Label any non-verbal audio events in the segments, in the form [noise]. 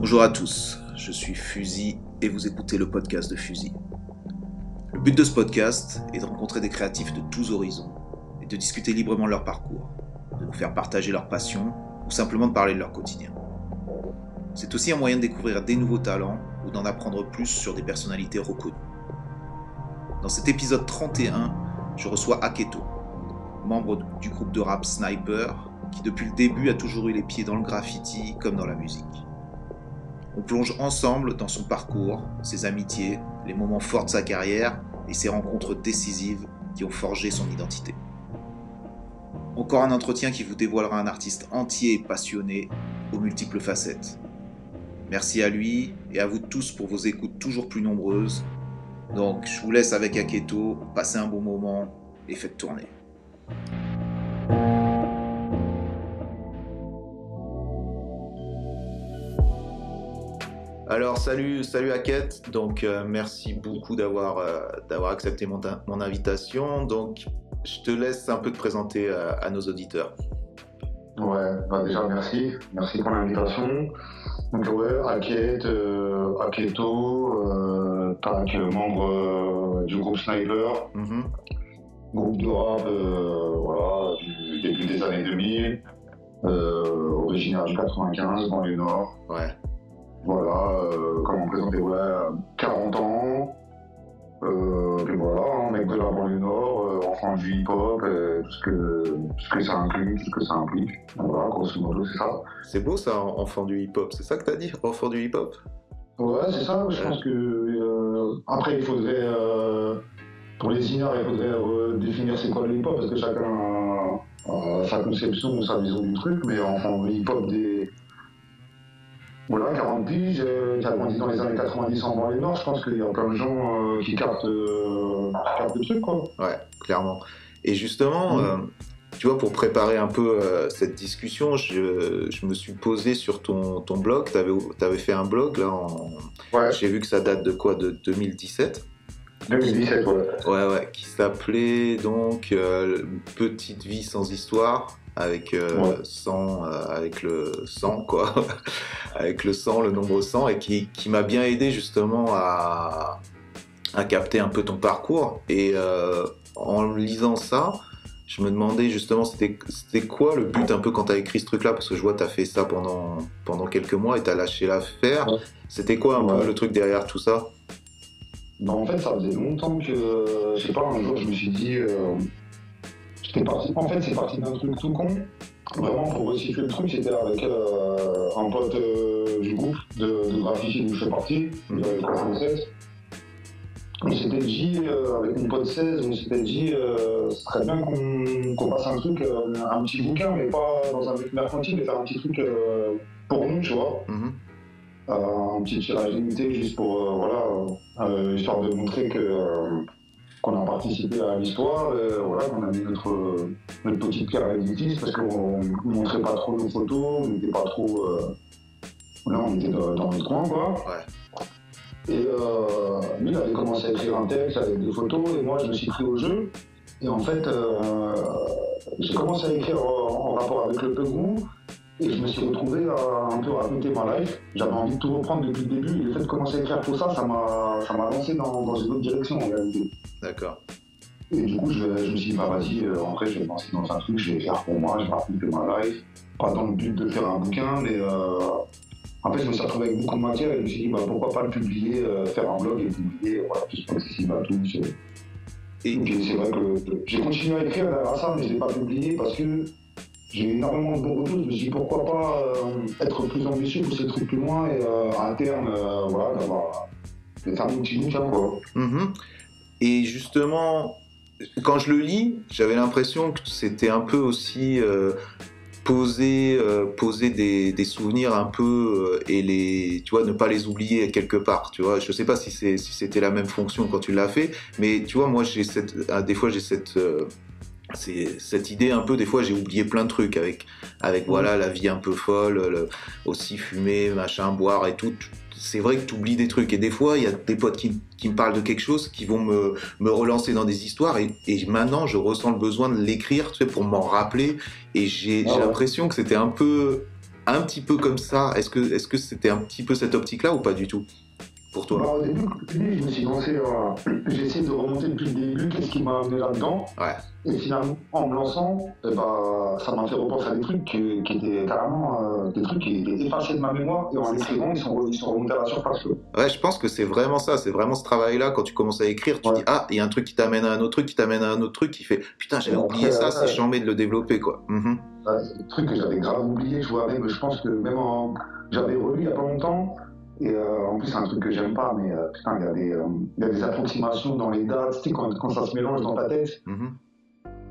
Bonjour à tous, je suis Fusil et vous écoutez le podcast de Fusil. Le but de ce podcast est de rencontrer des créatifs de tous horizons et de discuter librement leur parcours, de nous faire partager leur passion ou simplement de parler de leur quotidien. C'est aussi un moyen de découvrir des nouveaux talents ou d'en apprendre plus sur des personnalités reconnues. Dans cet épisode 31, je reçois Aketo, membre du groupe de rap Sniper, qui depuis le début a toujours eu les pieds dans le graffiti comme dans la musique. On plonge ensemble dans son parcours, ses amitiés, les moments forts de sa carrière et ses rencontres décisives qui ont forgé son identité. Encore un entretien qui vous dévoilera un artiste entier et passionné aux multiples facettes. Merci à lui et à vous tous pour vos écoutes toujours plus nombreuses. Donc je vous laisse avec Aketo, passez un bon moment et faites tourner. Alors salut, salut Aket. Donc euh, merci beaucoup d'avoir euh, d'avoir accepté mon, mon, invitation. Donc je te laisse un peu te présenter euh, à nos auditeurs. Ouais, bah déjà merci, merci pour l'invitation. Donc ouais, Tac, membre du groupe Sniper, mm-hmm. groupe de rap, voilà, du début des années 2000, originaire du 95 dans le Nord. Ouais. Voilà, euh, comment présenter, ouais, 40 ans, euh, et voilà, un mec de la banlieue nord, euh, enfant du hip-hop, tout, ce que, ce que ça inclut, tout ce que ça implique. Voilà, grosso modo, c'est ça. C'est beau ça, enfant du hip-hop, c'est ça que t'as dit, enfant du hip-hop? Ouais, c'est ça, je pense que. Euh, après, il faudrait. pour les signeurs, il faudrait définir c'est quoi le hip-hop, parce que chacun a, sa conception ou sa vision du truc, mais enfant du hip-hop des voilà, 40 piges, grandi dans les années 90 en banlieue nord, je pense qu'il y a plein de gens euh, qui, captent, euh, le truc, quoi. Ouais, clairement. Et justement, mm. euh, tu vois, pour préparer un peu cette discussion, je, me suis posé sur ton, ton blog, tu avais, fait un blog, là, en... ouais. j'ai vu que ça date de quoi, de 2017 2017, ouais. Ouais, ouais, qui s'appelait donc Petite vie sans histoire avec euh, euh, avec le sang quoi, [laughs] avec le sang, le nombre 100 et qui, qui m'a bien aidé justement à, à, capter un peu ton parcours. Et euh, en lisant ça, je me demandais justement c'était quoi le but un peu quand tu as écrit ce truc là parce que je vois tu as fait ça pendant pendant quelques mois et tu as lâché l'affaire. C'était quoi un peu le truc derrière tout ça? Bah, en fait, ça faisait longtemps que, je sais pas, un jour, je me suis dit, en fait, c'est parti d'un truc tout con. Vraiment, pour resituer le truc, c'était avec euh, un pote euh, du groupe de, de graffiti où je fais partie, mmh. euh, 16. On s'était dit, euh, avec mon pote 16, on s'était dit, ce serait bien qu'on passe un truc, un petit bouquin, mais pas dans un but mercantile, mais faire un petit truc pour nous, tu vois. Mmh. un petit tirage limité, juste pour, voilà, histoire de montrer que qu'on a participé à l'histoire, euh, voilà, qu'on a mis notre, notre petite pierre à l'édifice parce qu'on ne montrait pas trop nos photos, on n'était pas trop. Euh, là, on était dans, dans notre coin, quoi. Ouais. Et euh, lui, il avait commencé à écrire un texte avec des photos, et moi, je me suis pris au jeu. Et en fait, euh, j'ai commencé à écrire en, rapport avec le Pegou, et je me suis retrouvé à un peu raconter ma life. J'avais envie de tout reprendre depuis le début. Et le fait de commencer à écrire tout ça, ça m'a lancé dans, dans, une autre direction en réalité. D'accord. Et du coup, je, me suis dit, bah vas-y, euh, en fait, je vais me lancer dans un truc, je vais faire pour moi, je vais raconter ma life. Pas dans le but de faire un bouquin, mais euh, en fait, je me suis retrouvé avec beaucoup de matière et je me suis dit, bah, pourquoi pas le publier, euh, faire un blog et publier, voilà, tout ce accessible à tous. Et, c'est vrai que j'ai continué à écrire derrière ça, mais je ne l'ai pas publié parce que j'ai énormément de bons retours. Je me dit pourquoi pas euh, être plus ambitieux, pousser le truc plus loin et euh, à terme, euh, voilà, d'avoir faire un petit bouquin quoi. Mm-hmm. Et justement, quand je le lis, j'avais l'impression que c'était un peu aussi poser, poser des, souvenirs un peu et les, tu vois, ne pas les oublier quelque part. Tu vois, je sais pas si c'était la même fonction quand tu l'as fait, mais tu vois, moi j'ai cette, des fois j'ai cette c'est cette idée un peu des fois j'ai oublié plein de trucs avec avec voilà la vie un peu folle aussi fumer machin boire et tout. C'est vrai que tu oublies des trucs. Et des fois il y a des potes qui, qui, me parlent de quelque chose qui vont me, me relancer dans des histoires. Et, et, maintenant je ressens le besoin de l'écrire tu sais, pour m'en rappeler. Et j'ai ah l'impression que c'était un peu un petit peu comme ça. Est-ce que est-ce que c'était un petit peu cette optique-là ou pas du tout? Pour toi bah, Au début, je me suis lancé, euh, j'ai essayé de remonter depuis le début, qu'est-ce qui m'a amené là-dedans? Ouais. Et finalement, en me lançant, eh bah, ça m'a fait repenser à des trucs qui, qui étaient carrément euh, des trucs qui étaient effacés de ma mémoire et en écrivant, ils sont, ils sont remontés à la surface. Ouais, je pense que c'est vraiment ça, c'est vraiment ce travail-là. Quand tu commences à écrire, tu Ouais. dis Ah, il y a un truc qui t'amène à un autre truc, qui t'amène à un autre truc, qui fait Putain, j'avais oublié après, ça, ouais. c'est chambé de le développer, quoi. Mhm. Ouais, c'est des trucs que j'avais grave oublié, je vois même, je pense que même en... J'avais relu il n'y a pas longtemps, et euh, en plus c'est un truc que j'aime pas, mais euh, putain, il y, a des, euh, il y a des approximations dans les dates, tu sais, quand, quand ça se mélange dans ta tête. Mhm.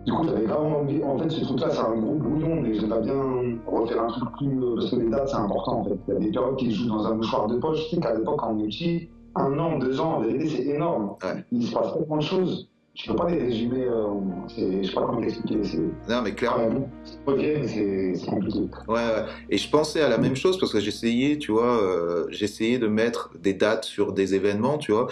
Du coup, j'avais vraiment oublié. En fait, ce truc-là, c'est un gros brouillon, mais j'aimerais bien refaire un truc plus. Parce que les dates, c'est important, en fait. Il y a des périodes qui jouent dans un mouchoir de poche, tu sais qu'à l'époque, quand on est petit, un an, deux ans, en vérité, c'est énorme. Ouais. Il se passe tellement de choses. Je peux pas les résumer, euh, je sais pas comment l'expliquer. Non, mais clairement. c'est compliqué. Ouais, ouais. Et je pensais à la même chose parce que j'essayais, tu vois, euh, j'essayais de mettre des dates sur des événements, tu vois.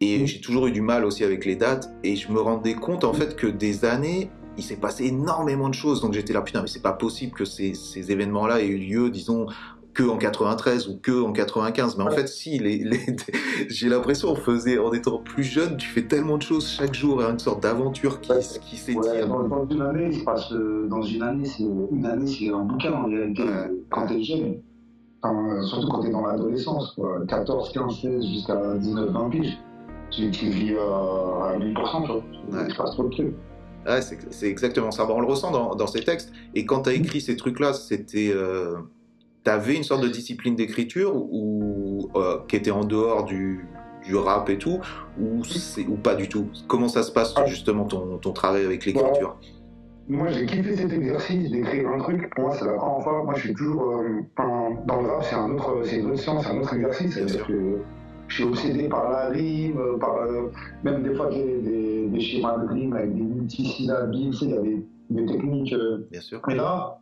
Et Mhm. j'ai toujours eu du mal aussi avec les dates. Et je me rendais compte, en fait, que des années, il s'est passé énormément de choses. Donc j'étais là, putain, mais c'est pas possible que ces, ces événements-là aient eu lieu, disons, que en 93 ou que en 95. Mais en Ouais. fait, si, les, les- [laughs] j'ai l'impression, on faisait, en étant plus jeune, tu fais tellement de choses chaque jour, une sorte d'aventure qui, qui Ouais, s'étire. dans, dans une année, il se passe. euh, dans une année, c'est une année, c'est un bouquin en réalité. Ouais. Quand t'es jeune, Enfin, euh, surtout quand t'es dans l'adolescence, quoi. 14, 15, 16 jusqu'à 19, 20 piges, tu, tu vis euh, à 1000%, tu vois. Trop de trucs. Ouais, c'est c'est exactement ça. Bon, on le ressent dans, dans ces textes. Et quand tu as écrit ces trucs-là, c'était. Euh, T'avais une sorte de discipline d'écriture ou euh, qui était en dehors du, du rap et tout, ou, ou pas du tout? Comment ça se passe Ah. justement ton, ton travail avec l'écriture? Moi, j'ai kiffé cet exercice d'écrire un truc. Pour moi, c'est la première fois. Moi, je suis toujours. euh, dans le rap, c'est un autre, c'est une autre science, c'est un autre exercice. C'est-à-dire que je suis obsédé par la rime, euh, par euh, même des fois des, des, des schémas de rime avec des multisyllabes. Tu sais, il y a des, des techniques. euh, Bien sûr. Mais là,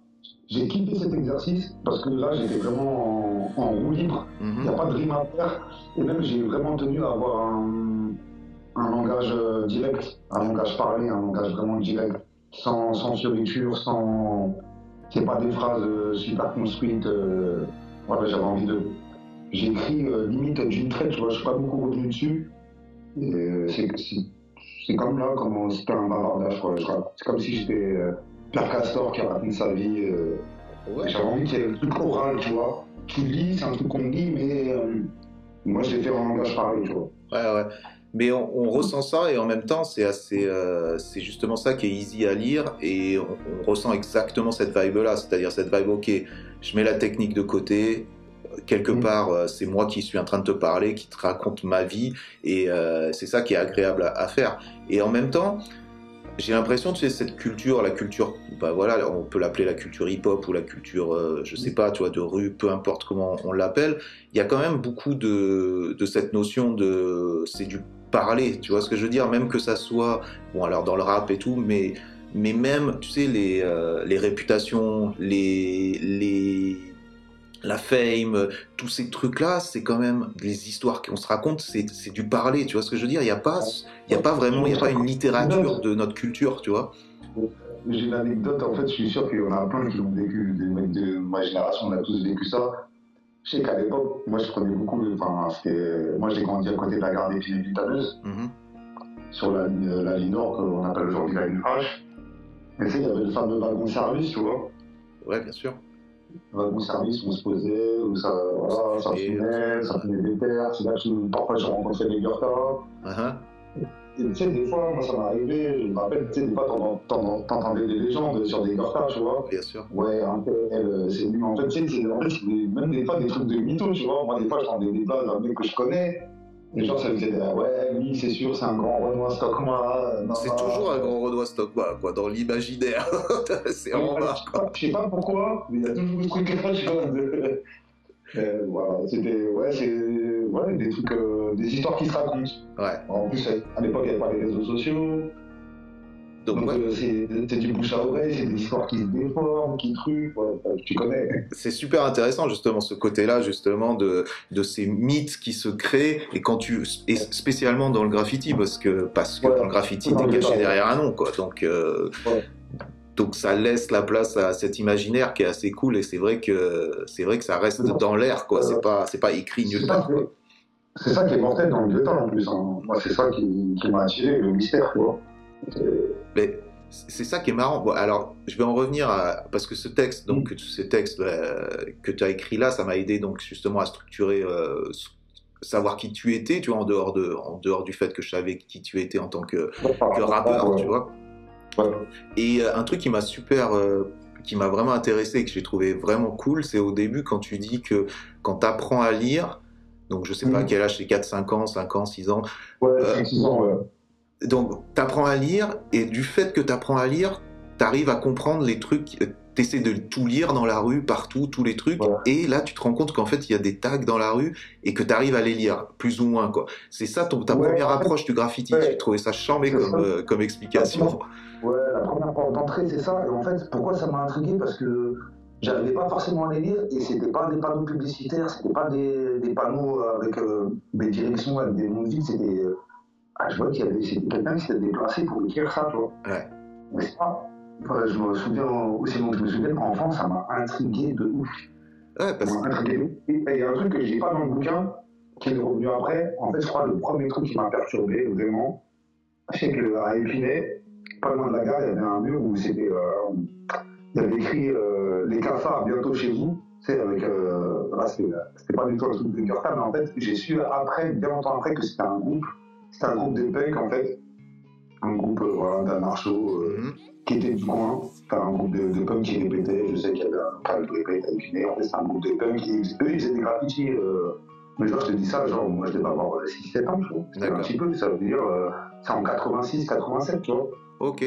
j'ai kiffé cet exercice parce que là, j'étais vraiment en, en roue libre. Il n'y Mhm. a pas de rime à faire. Et même, j'ai vraiment tenu à avoir un, un langage euh, direct, un langage parlé, un langage vraiment direct, sans, sans fioriture, sans. C'est pas des phrases euh, super construites. euh, Voilà, j'avais envie de. J'ai écrit euh, limite d'une traite, tu vois, je suis pas beaucoup revenu dessus. Euh, c'est comme là, comme c'était un bavardage, quoi. Je C'est comme si j'étais Pierre Castor qui raconte sa vie. euh, Ouais. j'avais envie qu'il y ait le truc oral, tu vois. Tu lis, c'est un truc qu'on lit, mais euh, moi je l'ai fait en langage parlé, tu vois. Ouais, ouais. Mais on, on ressent ça et en même temps, c'est assez, euh, c'est justement ça qui est easy à lire et on, on ressent exactement cette vibe-là, c'est-à-dire cette vibe, ok, je mets la technique de côté, quelque Mm. part, euh, c'est moi qui suis en train de te parler, qui te raconte ma vie et euh, c'est ça qui est agréable à, à faire. Et en même temps, j'ai l'impression, tu sais, cette culture, la culture, bah voilà, on peut l'appeler la culture hip-hop ou la culture, euh, je sais pas, tu vois, de rue, peu importe comment on l'appelle, il y a quand même beaucoup de, de cette notion de, c'est du parler, tu vois ce que je veux dire, même que ça soit, bon alors dans le rap et tout, mais, mais même, tu sais, les, euh, les réputations, les, les, la fame, tous ces trucs-là, c'est quand même les histoires qu'on se raconte, c'est du parler, tu vois ce que je veux dire, il n'y a pas, il y a pas vraiment, il n'y a pas une littérature de notre culture, tu vois. J'ai une anecdote, en fait, je suis sûr qu'il y en a plein qui l'ont vécu, des mecs de ma génération, on a tous vécu ça. Je sais qu'à l'époque, moi je prenais beaucoup de. Enfin. Moi j'ai grandi à côté de la gare des filles vitaneuse, Mhm. sur la ligne, la ligne nord, qu'on appelle aujourd'hui la ligne H. Et tu sais, il y avait le fameux wagon-service, tu vois. Ouais, bien sûr. Le wagon-service, on se posait, où ça, voilà, ça fumait, ça fumait des terres, c'est là que parfois je rencontrais des Gurtas. Uh-huh. Et tu sais, des fois, moi, ça m'est arrivé, je me rappelle, tu sais, des fois, t'en- t'en- t'entendais des légendes sur des Gurtas, tu vois. Bien sûr. Ouais, un tel, euh, c'est lui. En fait, tu sais, en fait, même des fois des trucs de mytho, tu vois. Moi, des fois, j'entendais des blagues d'un mec que je connais. Les gens, ça me disait, ah ouais, lui, c'est sûr, c'est un grand Renoir Stockmar. euh, C'est toujours un grand Renoir Stockman, quoi, dans l'imaginaire. [laughs] c'est Ouais, vraiment je sais pas- Je sais pas pourquoi, mais il y a toujours ce truc-là, tu vois. [laughs] de- Euh, voilà, c'était ouais, c'est ouais, des trucs, euh, des histoires qui se racontent. Ouais. En plus, à l'époque, il n'y avait pas les réseaux sociaux. Donc, Donc, ouais, euh, c'est du bouche à oreille, c'est des histoires qui se déforment, qui truquent. ouais, tu connais. c'est super intéressant, justement, ce côté-là, justement, de, de ces mythes qui se créent, et quand tu, et spécialement dans le graffiti, parce que, parce que Ouais. dans le graffiti, t'es caché derrière un nom, quoi. Donc, euh, donc ça laisse la place à cet imaginaire qui est assez cool et c'est vrai que c'est vrai que ça reste dans l'air quoi. C'est pas c'est pas écrit nulle part. C'est ça qui est mortel dans le temps en plus. Hein. Moi c'est ça qui, qui m'a attiré le mystère quoi. Mais c'est ça qui est marrant. Bon, alors, je vais en revenir à, parce que ce texte, donc, mm. ces textes euh, que tu as écrit là, ça m'a aidé donc justement à structurer, euh, savoir qui tu étais, tu vois, en dehors de, en dehors du fait que je savais qui tu étais en tant que, que rappeur, tu vois. Et euh, un truc qui m'a super, qui m'a vraiment intéressé et que j'ai trouvé vraiment cool, c'est au début quand tu dis que quand tu apprends à lire, donc je sais pas à mm. quel âge c'est 4, 5 ans, 5 ans, 6 ans. Ouais, 5, 6 ans, ouais donc, tu apprends à lire, et du fait que tu apprends à lire, tu arrives à comprendre les trucs, euh, tu essaies de tout lire dans la rue, partout, tous les trucs, et là, tu te rends compte qu'en fait, il y a des tags dans la rue, et que tu arrives à les lire, plus ou moins, quoi. C'est ça ton, ta première approche du graffiti, j'ai trouvé ça chambé comme, euh, comme explication. Ouais, la première porte d'entrée, c'est ça, et en fait, pourquoi ça m'a intrigué? Parce que j'arrivais pas forcément à les lire, et c'était pas des panneaux publicitaires, c'était pas des, des panneaux avec euh, des directions, avec des musiques, c'était ah, je vois qu'il y avait quelqu'un qui s'était déplacé pour écrire ça, tu vois. Ouais. Mais ça, je me souviens aussi donc je me souviens qu'enfant, ça m'a intrigué de ouf. Ouais, parce que. Et il y a un truc que j'ai pas dans le bouquin, qui est revenu après. En fait, je crois que le premier truc qui m'a perturbé, vraiment, c'est qu'à Épinay, pas loin de la gare, il y avait un mur où c'était. Euh, il y avait écrit euh, Les cafards bientôt chez vous. C'est avec. Euh, c'était pas du tout un truc de mais en fait, j'ai su après, bien longtemps après, que c'était un groupe c'était un groupe punks en fait, un groupe euh, voilà, euh, mhm. qui était du coin. Enfin, un groupe de, de punks qui répétait. Je sais qu'il y avait un pas de répète à Épinay. En fait, c'est un groupe de punks qui. Eux, ils faisaient des graffitis. Euh, mais genre, je te dis ça, genre, moi, je devais avoir 6-7 ans, tu vois. C'était un petit peu, ça veut dire. Euh, c'est en 86, 87, tu vois. Ok.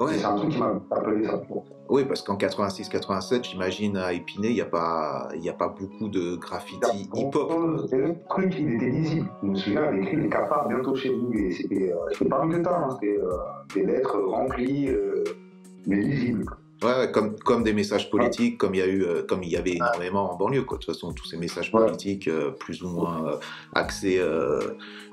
Ouais. C'est un truc qui m'a appelé ça. Oui, parce qu'en 86-87, j'imagine à Épinay, il n'y a, pas, a pas beaucoup de graffiti hip-hop. Le truc, il était lisible. Je me souviens, il écrit les cafards bientôt chez vous. Et c'était euh, pas un guetard, hein, c'était euh, des lettres remplies, euh, mais lisibles. Ouais, comme, comme des messages politiques, comme il y a eu, euh, comme il y avait énormément en banlieue, quoi. De toute façon, tous ces messages politiques, euh, plus ou moins axés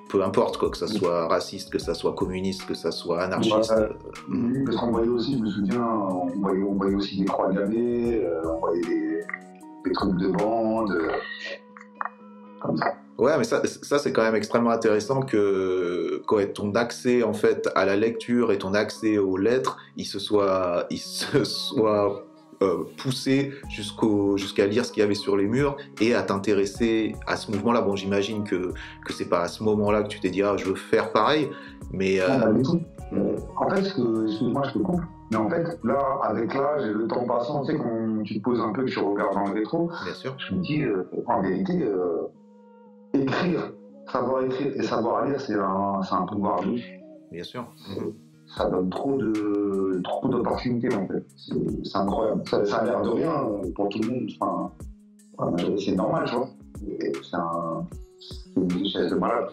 peu importe quoi, que ça soit raciste, que ça soit communiste, que ça soit anarchiste. Euh, oui, parce qu'on voyait aussi, je me souviens, on voyait, on voyait aussi des croix gammées, euh, on voyait des, des, trucs de bande, euh, comme ça. Ouais, mais ça, ça c'est quand même extrêmement intéressant que quand ton accès en fait à la lecture et ton accès aux lettres, il se soit, il se soit euh, jusqu'au, jusqu'à lire ce qu'il y avait sur les murs et à t'intéresser à ce mouvement-là. Bon, j'imagine que, que c'est pas à ce moment-là que tu t'es dit, ah, je veux faire pareil, mais. Euh... euh en fait, excuse-moi, je te coupe, mais en fait, là, avec l'âge et le temps passant, tu sais, quand tu te poses un peu, que tu regardes dans le rétro, Bien sûr. je me dis, euh, en vérité, écrire, savoir écrire et savoir lire, c'est un, un pouvoir Bien sûr ça donne trop de trop d'opportunités en fait. C'est incroyable. Ça, ça, a l'air de rien pour tout le monde. Enfin, c'est normal, tu vois. C'est un, une richesse de malade.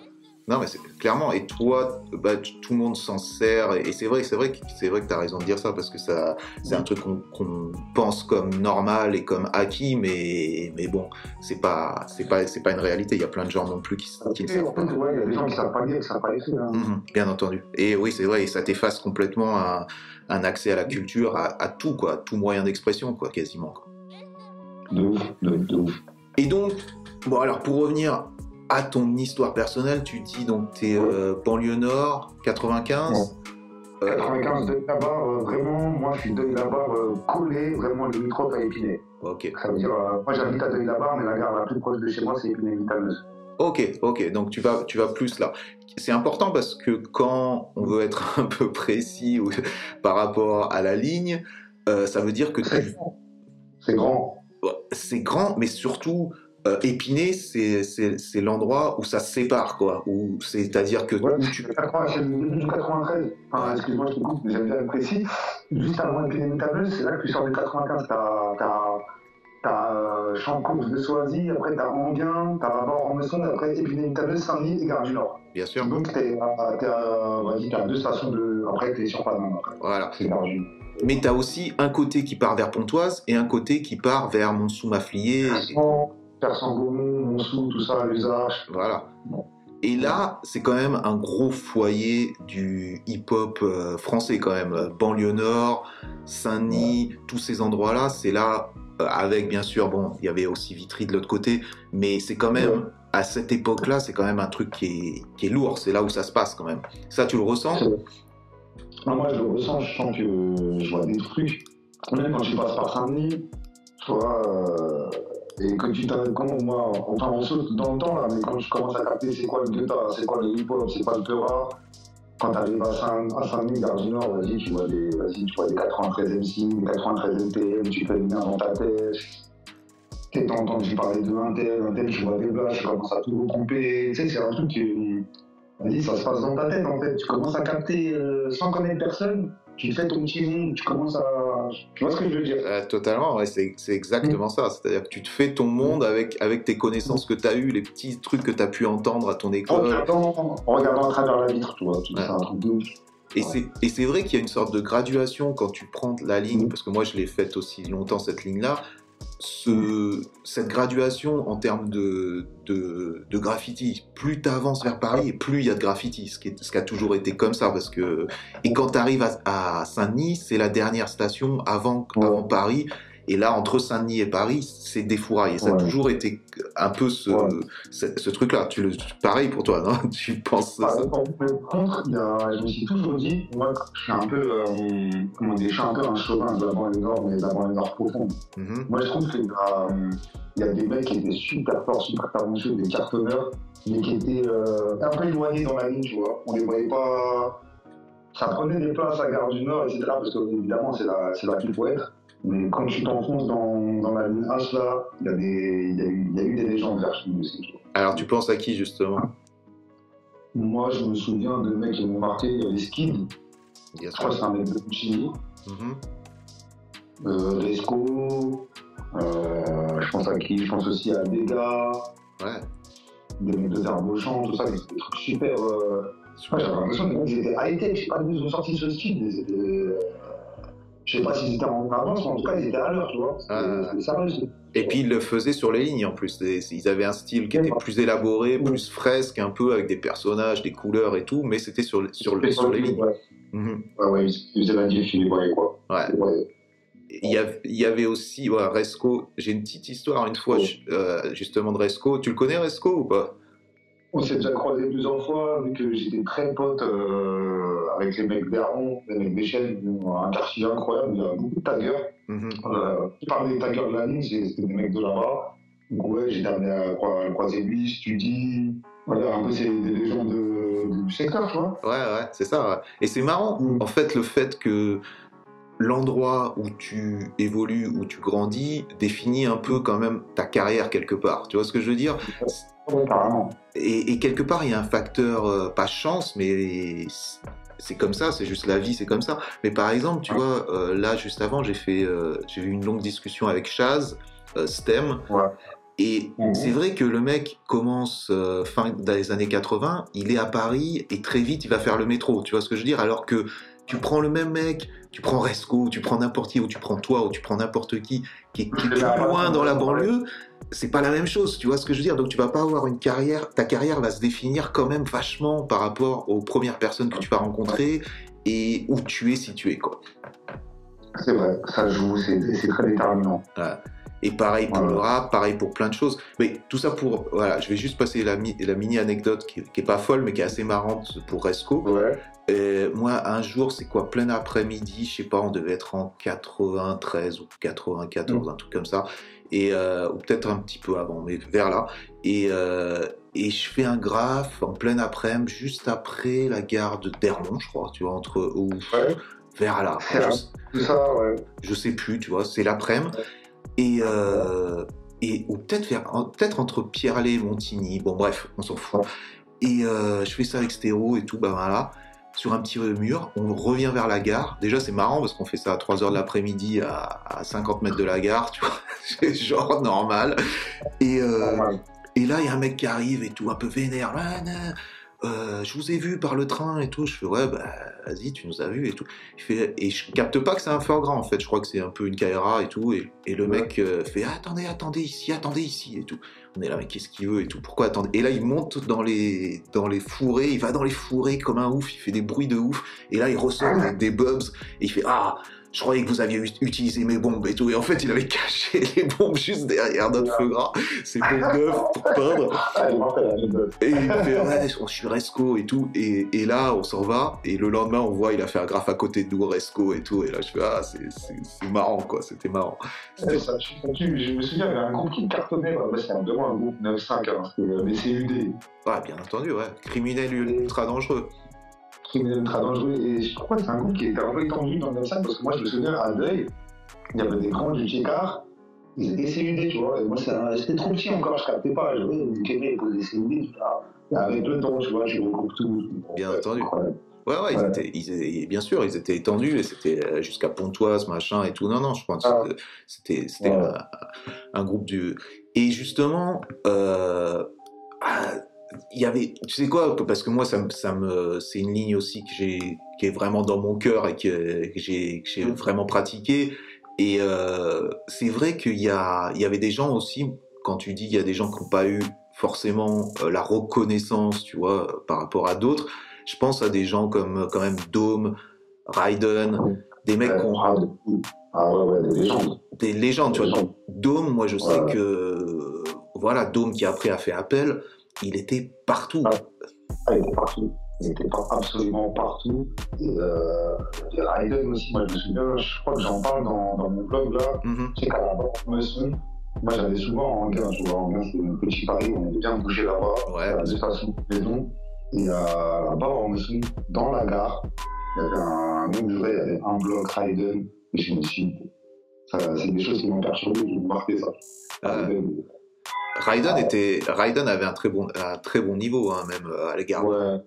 Non, mais clairement. Et toi, bah, tout le monde s'en sert. Et c'est vrai, c'est vrai, c'est vrai que tu as raison de dire ça parce que ça, c'est un truc qu'on pense comme normal et comme acquis, mais, mais bon, c'est pas, c'est pas, c'est pas une réalité. Il y a plein de gens non plus qui, qui ne savent pas. Ouais, il y a des gens qui savent pas lire, qui savent pas écrire. Hein. Mhm, bien entendu. Et oui, c'est vrai, et ça t'efface complètement un, un, accès à la culture, à, à tout, quoi, tout moyen d'expression, quoi, quasiment. Quoi. De ouf, de, de ouf. Et donc, bon, alors pour revenir à ton histoire personnelle, tu dis donc tu es euh, banlieue nord, 95 95 de là-bas, euh, vraiment, moi je suis de là-bas euh, collé, vraiment le micro à Épinay. Ok. Ça veut dire, moi j'habite à Deuil-la-Barre, mais la gare la plus proche de chez moi c'est Épinay-Vitameuse. Ok, ok, donc tu vas, tu vas plus là. C'est important parce que quand on veut être [laughs] un peu précis [laughs] par rapport à la ligne, ça veut dire que C'est grand. C'est grand, mais surtout, euh, Épinay, c'est l'endroit où ça se sépare, quoi. C'est-à-dire que. Ouais, tu... 93, enfin, excuse-moi, je te coupe, mais j'aime bien précis. Juste avant Épinay-Métabeuse, c'est là que tu sors du 95. T'as euh, Champs-Courses de Soisy, après t'as Anguin, t'as Rabord en Messon, après Épinay-Métabeuse, Saint-Denis et Gare du Nord. Bien sûr. Donc t'es à, deux stations de. Après, t'es sur Paname. Voilà. C'est Gare du mais tu as aussi un côté qui part vers Pontoise et un côté qui part vers Persan-Gaumont, Montsou, tout ça, l'usage. Voilà. Et là, c'est quand même un gros foyer du hip-hop euh, français quand même. Banlieue Nord, Saint-Denis, tous ces endroits-là, c'est là, euh, avec bien sûr, bon, il y avait aussi Vitry de l'autre côté, mais c'est quand même, à cette époque-là, c'est quand même un truc qui est, qui est lourd, c'est là où ça se passe quand même. Ça, tu le ressens? Non, Moi, je le ressens, je sens que je vois des trucs. Même quand tu passes par Saint-Denis, tu vois, euh, et que tu comment moi, on saute dans le temps là, mais quand je commence à capter c'est quoi le guetta, c'est quoi le hip-hop, c'est pas le peura, quand t'arrives à Saint-Denis, Gare du vas-y, tu vois des, vas-y, tu vois des 93 MC, des 93 NTM, tu fais une dans ta tête. T'as entendu parler de un tel, un tel, tu vois des blagues, tu commences à tout regrouper. Tu sais, c'est un truc qui, vas-y, ça se passe dans ta tête en fait. Tu commences à capter euh, sans connaître personne tu fais ton petit monde, tu commences à. Tu vois ce que je veux dire? Euh, Totalement, ouais, c'est, exactement mm. ça. C'est-à-dire que tu te fais ton monde avec, avec tes connaissances que tu as eues, les petits trucs que tu as pu entendre à ton école. En regardant, à travers la vitre, tu vois. C'est un truc de Et c'est, et c'est vrai qu'il y a une sorte de graduation quand tu prends la ligne, mm. parce que moi je l'ai faite aussi longtemps cette ligne-là, ce, cette graduation en termes de, de, de graffiti, plus tu avances vers Paris, plus il y a de graffiti, ce qui, est, ce qui a toujours été comme ça. Parce que, et quand tu arrives à, à Saint-Denis, c'est la dernière station avant, avant Paris. Et là, entre Saint-Denis et Paris, c'est des fourrailles. Et ça a toujours été un peu ce, ce, truc-là. Tu, pareil pour toi, non? [laughs] Tu penses bah, ça? contre, je me suis toujours dit, moi, je suis un peu, euh, comment dire, je suis un peu un chauvin de la banlieue nord, mais de la banlieue nord profonde. Mm-hmm. Moi, je trouve qu'il euh, y a des mecs qui étaient super forts, super talentueux, des cartonneurs, mais qui étaient euh, un peu éloignés dans la ligne, tu vois. On les voyait pas. Ça prenait des places à Gare du Nord, etc., parce qu'évidemment, c'est là, là qu'il faut être. Mais quand tu t'enfonces dans, dans la H, là, il y, a des, y, a eu, y a eu des légendes d'archives aussi. Alors, tu penses à qui, justement? Moi, je me souviens de mecs qui m'ont marqué. Il y avait Skid. Je crois que c'est un mec de Puccini. Mm-hmm. euh, Resco. Euh, je pense à qui? Je pense aussi à Dega. Ouais. Des mecs de Zarbochan, tout ça, des trucs super. Euh... J'avais l'impression qu'ils étaient high-tech. Je sais pas ils ont sorti ce style. Ils étaient je sais pas s'ils étaient en avance, mais en tout cas, ils étaient à l'heure, tu vois. Ah. Et puis, ils le faisaient sur les lignes en plus. Ils avaient un style qui était plus élaboré, plus fresque, un peu avec des personnages, des couleurs et tout, mais c'était sur, sur, sur, les lignes. Ouais, ouais, ils faisaient la ils voyaient quoi. Ouais. Il y, avait, il y avait aussi ouais, Resco. J'ai une petite histoire une fois, euh, justement, de Resco. Tu le connais, Resco, ou pas? On s'est déjà croisé plusieurs fois, vu que j'étais très pote euh, avec les mecs d'Hermont, les mecs d'Échelle, un quartier incroyable, il y a beaucoup de taggers. Mm -hmm. euh, des taggers de la ligne, c'était des mecs de là-bas. Donc ouais, j'ai amené à croiser lui, Studi, voilà, un peu c'est des légendes du secteur, tu vois. Ouais, ouais, c'est ça. Et c'est marrant, mm. en fait, le fait que l'endroit où tu évolues, où tu grandis, définit un peu quand même ta carrière quelque part. Tu vois ce que je veux dire? Et, quelque part, il y a un facteur, euh, pas chance, mais c'est comme ça, c'est juste la vie, c'est comme ça. Mais par exemple, tu vois, euh, là, juste avant, j'ai fait, euh, j'ai eu une longue discussion avec Chaz, STEM. Et mhm. c'est vrai que le mec commence fin des années 80, il est à Paris et très vite il va faire le métro, tu vois ce que je veux dire? Alors que tu prends le même mec, tu prends Resco, tu prends n'importe qui, ou tu prends toi, ou tu prends n'importe qui, qui est, qui est plus loin dans la banlieue, c'est pas la même chose, tu vois ce que je veux dire Donc tu vas pas avoir une carrière, ta carrière va se définir quand même vachement par rapport aux premières personnes que tu vas rencontrer et où tu es situé, quoi. C'est vrai, ça joue, c'est très déterminant. Et pareil pour le rap, pareil pour plein de choses. Mais tout ça pour. Voilà, je vais juste passer la, la mini anecdote qui, qui, est pas folle, mais qui est assez marrante pour Resco. Ouais. Euh, moi, un jour, c'est quoi, plein après-midi, je sais pas, on devait être en 93 ou 94, mm. un truc comme ça, et euh, ou peut-être un petit peu avant, mais vers là. Et, euh, et je fais un graphe en plein après-midi, juste après la gare de Dermont, je crois, tu vois, entre ou vers là. [laughs] Je, ça, ouais. je sais plus, tu vois, c'est l'après-midi. Et, euh, et ou peut-être peut-être entre Pierre-Lay et Montigny, bon bref, on s'en fout. Et euh, je fais ça avec Stéro et tout, bah voilà, sur un petit mur, on revient vers la gare. Déjà c'est marrant parce qu'on fait ça à 3h de l'après-midi à, à, 50 mètres de la gare, tu vois, [laughs] c'est genre normal. Et, euh, et là il y a un mec qui arrive et tout, un peu vénère. Euh, je vous ai vu par le train et tout. Je fais, ouais, bah, vas-y, tu nous as vu et tout. Il fait, et je capte pas que c'est un fort grand, en fait. Je crois que c'est un peu une Kaira et tout. Et, et le mec euh, fait, attendez, attendez ici, attendez ici et tout. On est là, mais qu'est-ce qu'il veut et tout. Pourquoi attendez? Et là, il monte dans les, dans les fourrés. Il va dans les fourrés comme un ouf. Il fait des bruits de ouf. Et là, il ressort avec des bubs. Et il fait, ah, je croyais que vous aviez utilisé mes bombes et tout. Et en fait, il avait caché [laughs] les bombes juste derrière notre feu gras, ses bombes neuves pour peindre. Et il fait, ouais, je suis Resco et tout. Et, et là, on s'en va. Et le lendemain, on voit, il a fait un graphe à côté de nous, Resco et tout. Et là, je fais, ah, c'est marrant, quoi. C'était marrant. Ouais, ça, je, je, me souviens, il y avait un groupe qui cartonnait. C'était vraiment un groupe 9-5, hein, c'était les CUD. Ouais, bien entendu, ouais. Criminel ultra dangereux dangereux. Et je crois que c'est un groupe qui était un peu étendu dans le sac parce que moi, je me souviens à Deuil, il y avait des grands du Tchékar, ils étaient CUD, tu vois. Et moi, c'était trop petit encore, je captais pas. J'avais une caméra pour des CUD, avec le temps, tu vois, je regroupe tout. Bien entendu. Ouais, ouais, Ils étaient, ils, bien sûr, ils étaient étendus et c'était euh, jusqu'à Pontoise, machin et tout. Non, non, je pense ah. que c'était un, un, groupe du. Et justement, euh, ah, il y avait, tu sais quoi, parce que moi, ça, ça me, c'est une ligne aussi que j'ai, qui est vraiment dans mon cœur et que, j'ai, j'ai mm. vraiment pratiqué. Et euh, c'est vrai qu'il y a, il y avait des gens aussi, quand tu dis il y a des gens qui n'ont pas eu forcément euh, la reconnaissance, tu vois, par rapport à d'autres. Je pense à des gens comme quand même Dome, Raiden, des mecs qui ont ah, ah ouais, ouais, des légendes. Des légendes, tu vois. Dome, moi je sais que voilà, Dome qui après a fait appel il était partout. Ah, il était partout. Il était absolument partout. Et, euh, Raiden aussi, moi je me souviens, je crois que j'en parle dans, dans, mon blog là. Mm C'est qu'à la base, moi j'allais souvent en tu vois, en gain c'est un petit Paris, on est bien bougé là-bas, ouais. de maison. Et euh, là-bas, on dans la gare, il y avait un il y avait un bloc Raiden, et je me suis dit, c'est des choses qui m'ont perturbé, qui m'ont marqué ça. Euh... Raiden, était, Raiden avait un très bon, un très bon niveau, hein, même euh, à l'égard. Ouais.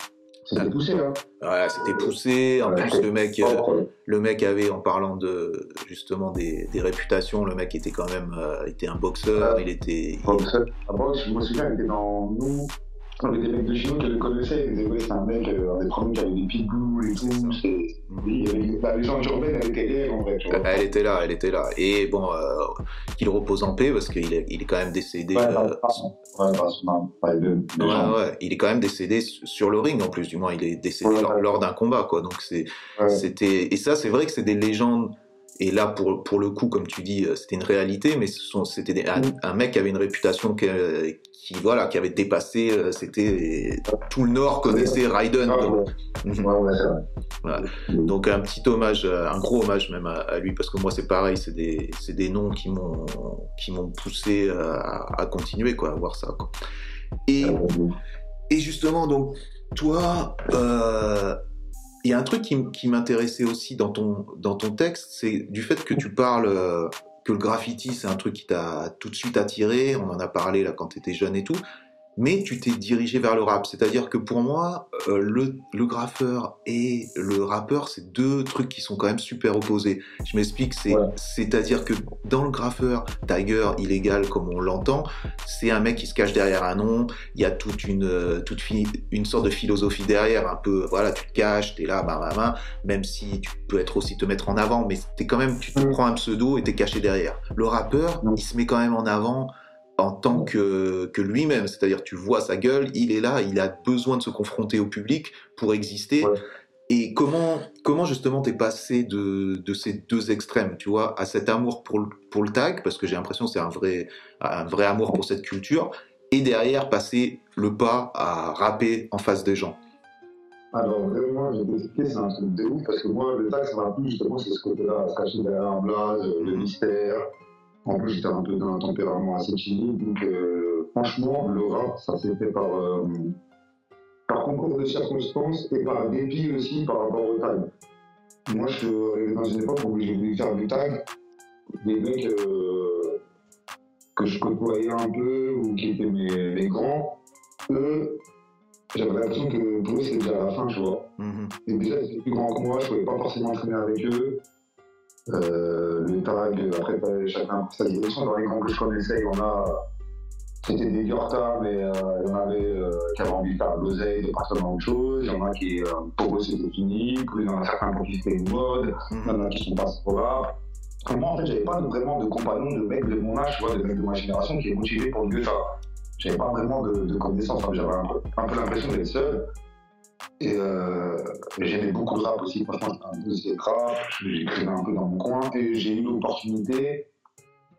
C'était poussé, hein. Ouais, c'était poussé. En plus, le mec, euh, le mec avait, en parlant de justement des, des réputations, le mec était quand même, euh, était un boxeur. Il était. Boxeur. Ah, je me souviens, il était dans nous. Avait des mecs de chez nous qui le connaissaient, ils disaient ouais, c'est un mec, euh, un des premiers qui avait des pitbulls et tout. La légende urbaine, elle était là en vrai. Elle était là, elle était là. Et bon, euh, qu'il repose en paix parce qu'il est, il est quand même décédé. Ouais, euh, ouais, il est quand même décédé sur le ring en plus, du moins, il est décédé lors, lors d'un combat, quoi. Donc c'est, c'était, et ça, c'est vrai que c'est des légendes et là, pour, pour le coup, comme tu dis, euh, c'était une réalité, mais c'était un, un, mec qui avait une réputation qui, qui voilà, qui avait dépassé. Euh, c'était tout le Nord connaissait Raiden. Ah, donc, voilà. donc un petit hommage, euh, un gros hommage même à, lui, parce que moi c'est pareil, c'est des, des noms qui m'ont qui m'ont poussé à, à, continuer quoi, à voir ça. Quoi. Et, ah, et justement, donc toi. Euh, il a un truc qui, m'intéressait aussi dans ton, dans ton texte, c'est du fait que tu parles euh, que le graffiti, c'est un truc qui t'a tout de suite attiré, on en a parlé là quand tu étais jeune et tout, mais tu t'es dirigé vers le rap. C'est-à-dire que pour moi, euh, le, le, graffeur et le rappeur, c'est deux trucs qui sont quand même super opposés. Je m'explique, c'est, c'est-à-dire que dans le graffeur, Tiger, illégal comme on l'entend, c'est un mec qui se cache derrière un nom, il y a toute une, euh, toute une sorte de philosophie derrière, un peu, voilà, tu te caches, t'es là, bah, bah, bah, même si tu peux être aussi te mettre en avant, mais t'es quand même, tu te prends un pseudo et t'es caché derrière. Le rappeur, il se met quand même en avant, en tant que, que lui-même, c'est-à-dire tu vois sa gueule, il est là, il a besoin de se confronter au public pour exister. Et comment, comment justement t'es passé de, de, ces deux extrêmes, tu vois, à cet amour pour le, pour le tag, parce que j'ai l'impression que c'est un vrai, un vrai amour pour cette culture, et derrière passer le pas à rapper en face des gens? Alors, vraiment, j'ai décidé, c'est un truc de ouf, parce que moi, le tag, ça m'a plu justement, c'est ce côté-là, se cacher derrière un blaze, le mhm. mystère, en plus, j'étais un peu dans un tempérament assez timide, donc euh, franchement, le rap, ça s'est fait par, euh, par concours de circonstances et par dépit aussi par rapport au tag. Moi, je suis dans une époque où j'ai voulu faire du tag. Des mecs euh, que je côtoyais un peu ou qui étaient mes, mes grands, eux, j'avais l'impression que pour eux, c'était déjà la fin, tu vois. Mm-hmm. Et déjà, ils étaient plus grands que moi, je ne pouvais pas forcément entraîner avec eux. Le tag, après, chacun pour sa direction. Dans les grands que je connaissais, en a c'était des Gurta, mais euh, il y en avait euh, qui avaient envie de faire de l'oseille, de partir dans autre chose. Il y en a qui, euh, pour eux, c'était fini. Puis il y en a certains pour qui c'était une mode. Il y en a qui sont pas trop là. Moi, en fait, j'avais pas vraiment de compagnons, de mecs de mon âge, vois, de mecs de ma génération qui est motivé pour le Gurta. J'avais pas vraiment de, de connaissances, j'avais un peu, un peu l'impression d'être seul. Et euh, j'aimais beaucoup le rap aussi, franchement, c'était un dossier rap, j'écrivais un peu dans mon coin, et j'ai eu l'opportunité,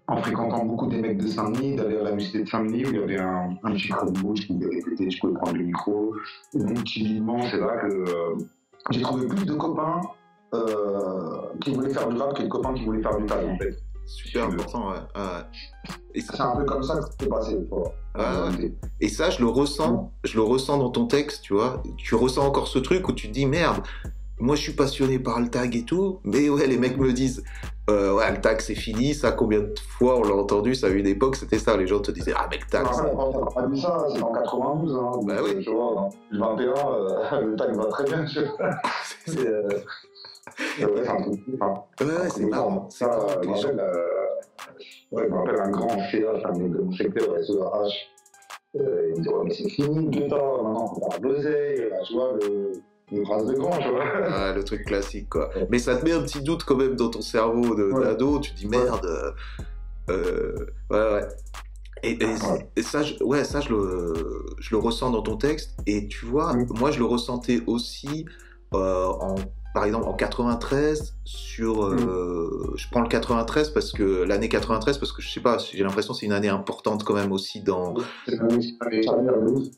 en fréquentant beaucoup des mecs de Saint-Denis, d'aller à la musée de Saint-Denis où il y avait un, un petit crowd je pouvais répéter, je pouvais prendre le micro. Et donc, timidement, c'est là que euh, j'ai trouvé plus de copains euh, qui voulaient faire du rap que de copains qui voulaient faire du tag, en fait. Super important, ouais. ouais. Et C'est un peu comme ça que c'est passé, tu vois. Ah ouais. Et ça, je le ressens, je le ressens dans ton texte, tu vois. Tu ressens encore ce truc où tu te dis merde. Moi, je suis passionné par le tag et tout, mais ouais, les mecs me disent, euh, ouais, le tag c'est fini. Ça, combien de fois on l'a entendu Ça, à une époque, c'était ça. Les gens te disaient, ah, mec, tag. Non, ça- non, on n'a pas dit ça, c'est en 92. Hein, Bah oui. Tu vois, le 21, euh, [laughs] le tag va très bien. tu vois. [laughs] Ouais, c'est. Enfin, marrant. C'est euh, je me rappelle, euh, ouais, je me rappelle un grand mec de mon secteur, SEH. Euh, il me dit, ouais, mais c'est fini, Guetta, maintenant, on l'oseille, là, tu vois, le, le phrase de grand, tu vois. Ah, le truc classique, quoi. Mais ça te met un petit doute quand même dans ton cerveau Ouais. d'ado. Tu te dis merde. euh, ouais, ouais. Et, et- Ouais. et ça, je, ouais, ça je, le, je le ressens dans ton texte. Et tu vois, Mm. moi, je le ressentais aussi euh, en. Par exemple, en 93, sur. euh, Je prends le 93 parce que l'année 93, parce que je sais pas, j'ai l'impression c'est une année importante quand même aussi dans.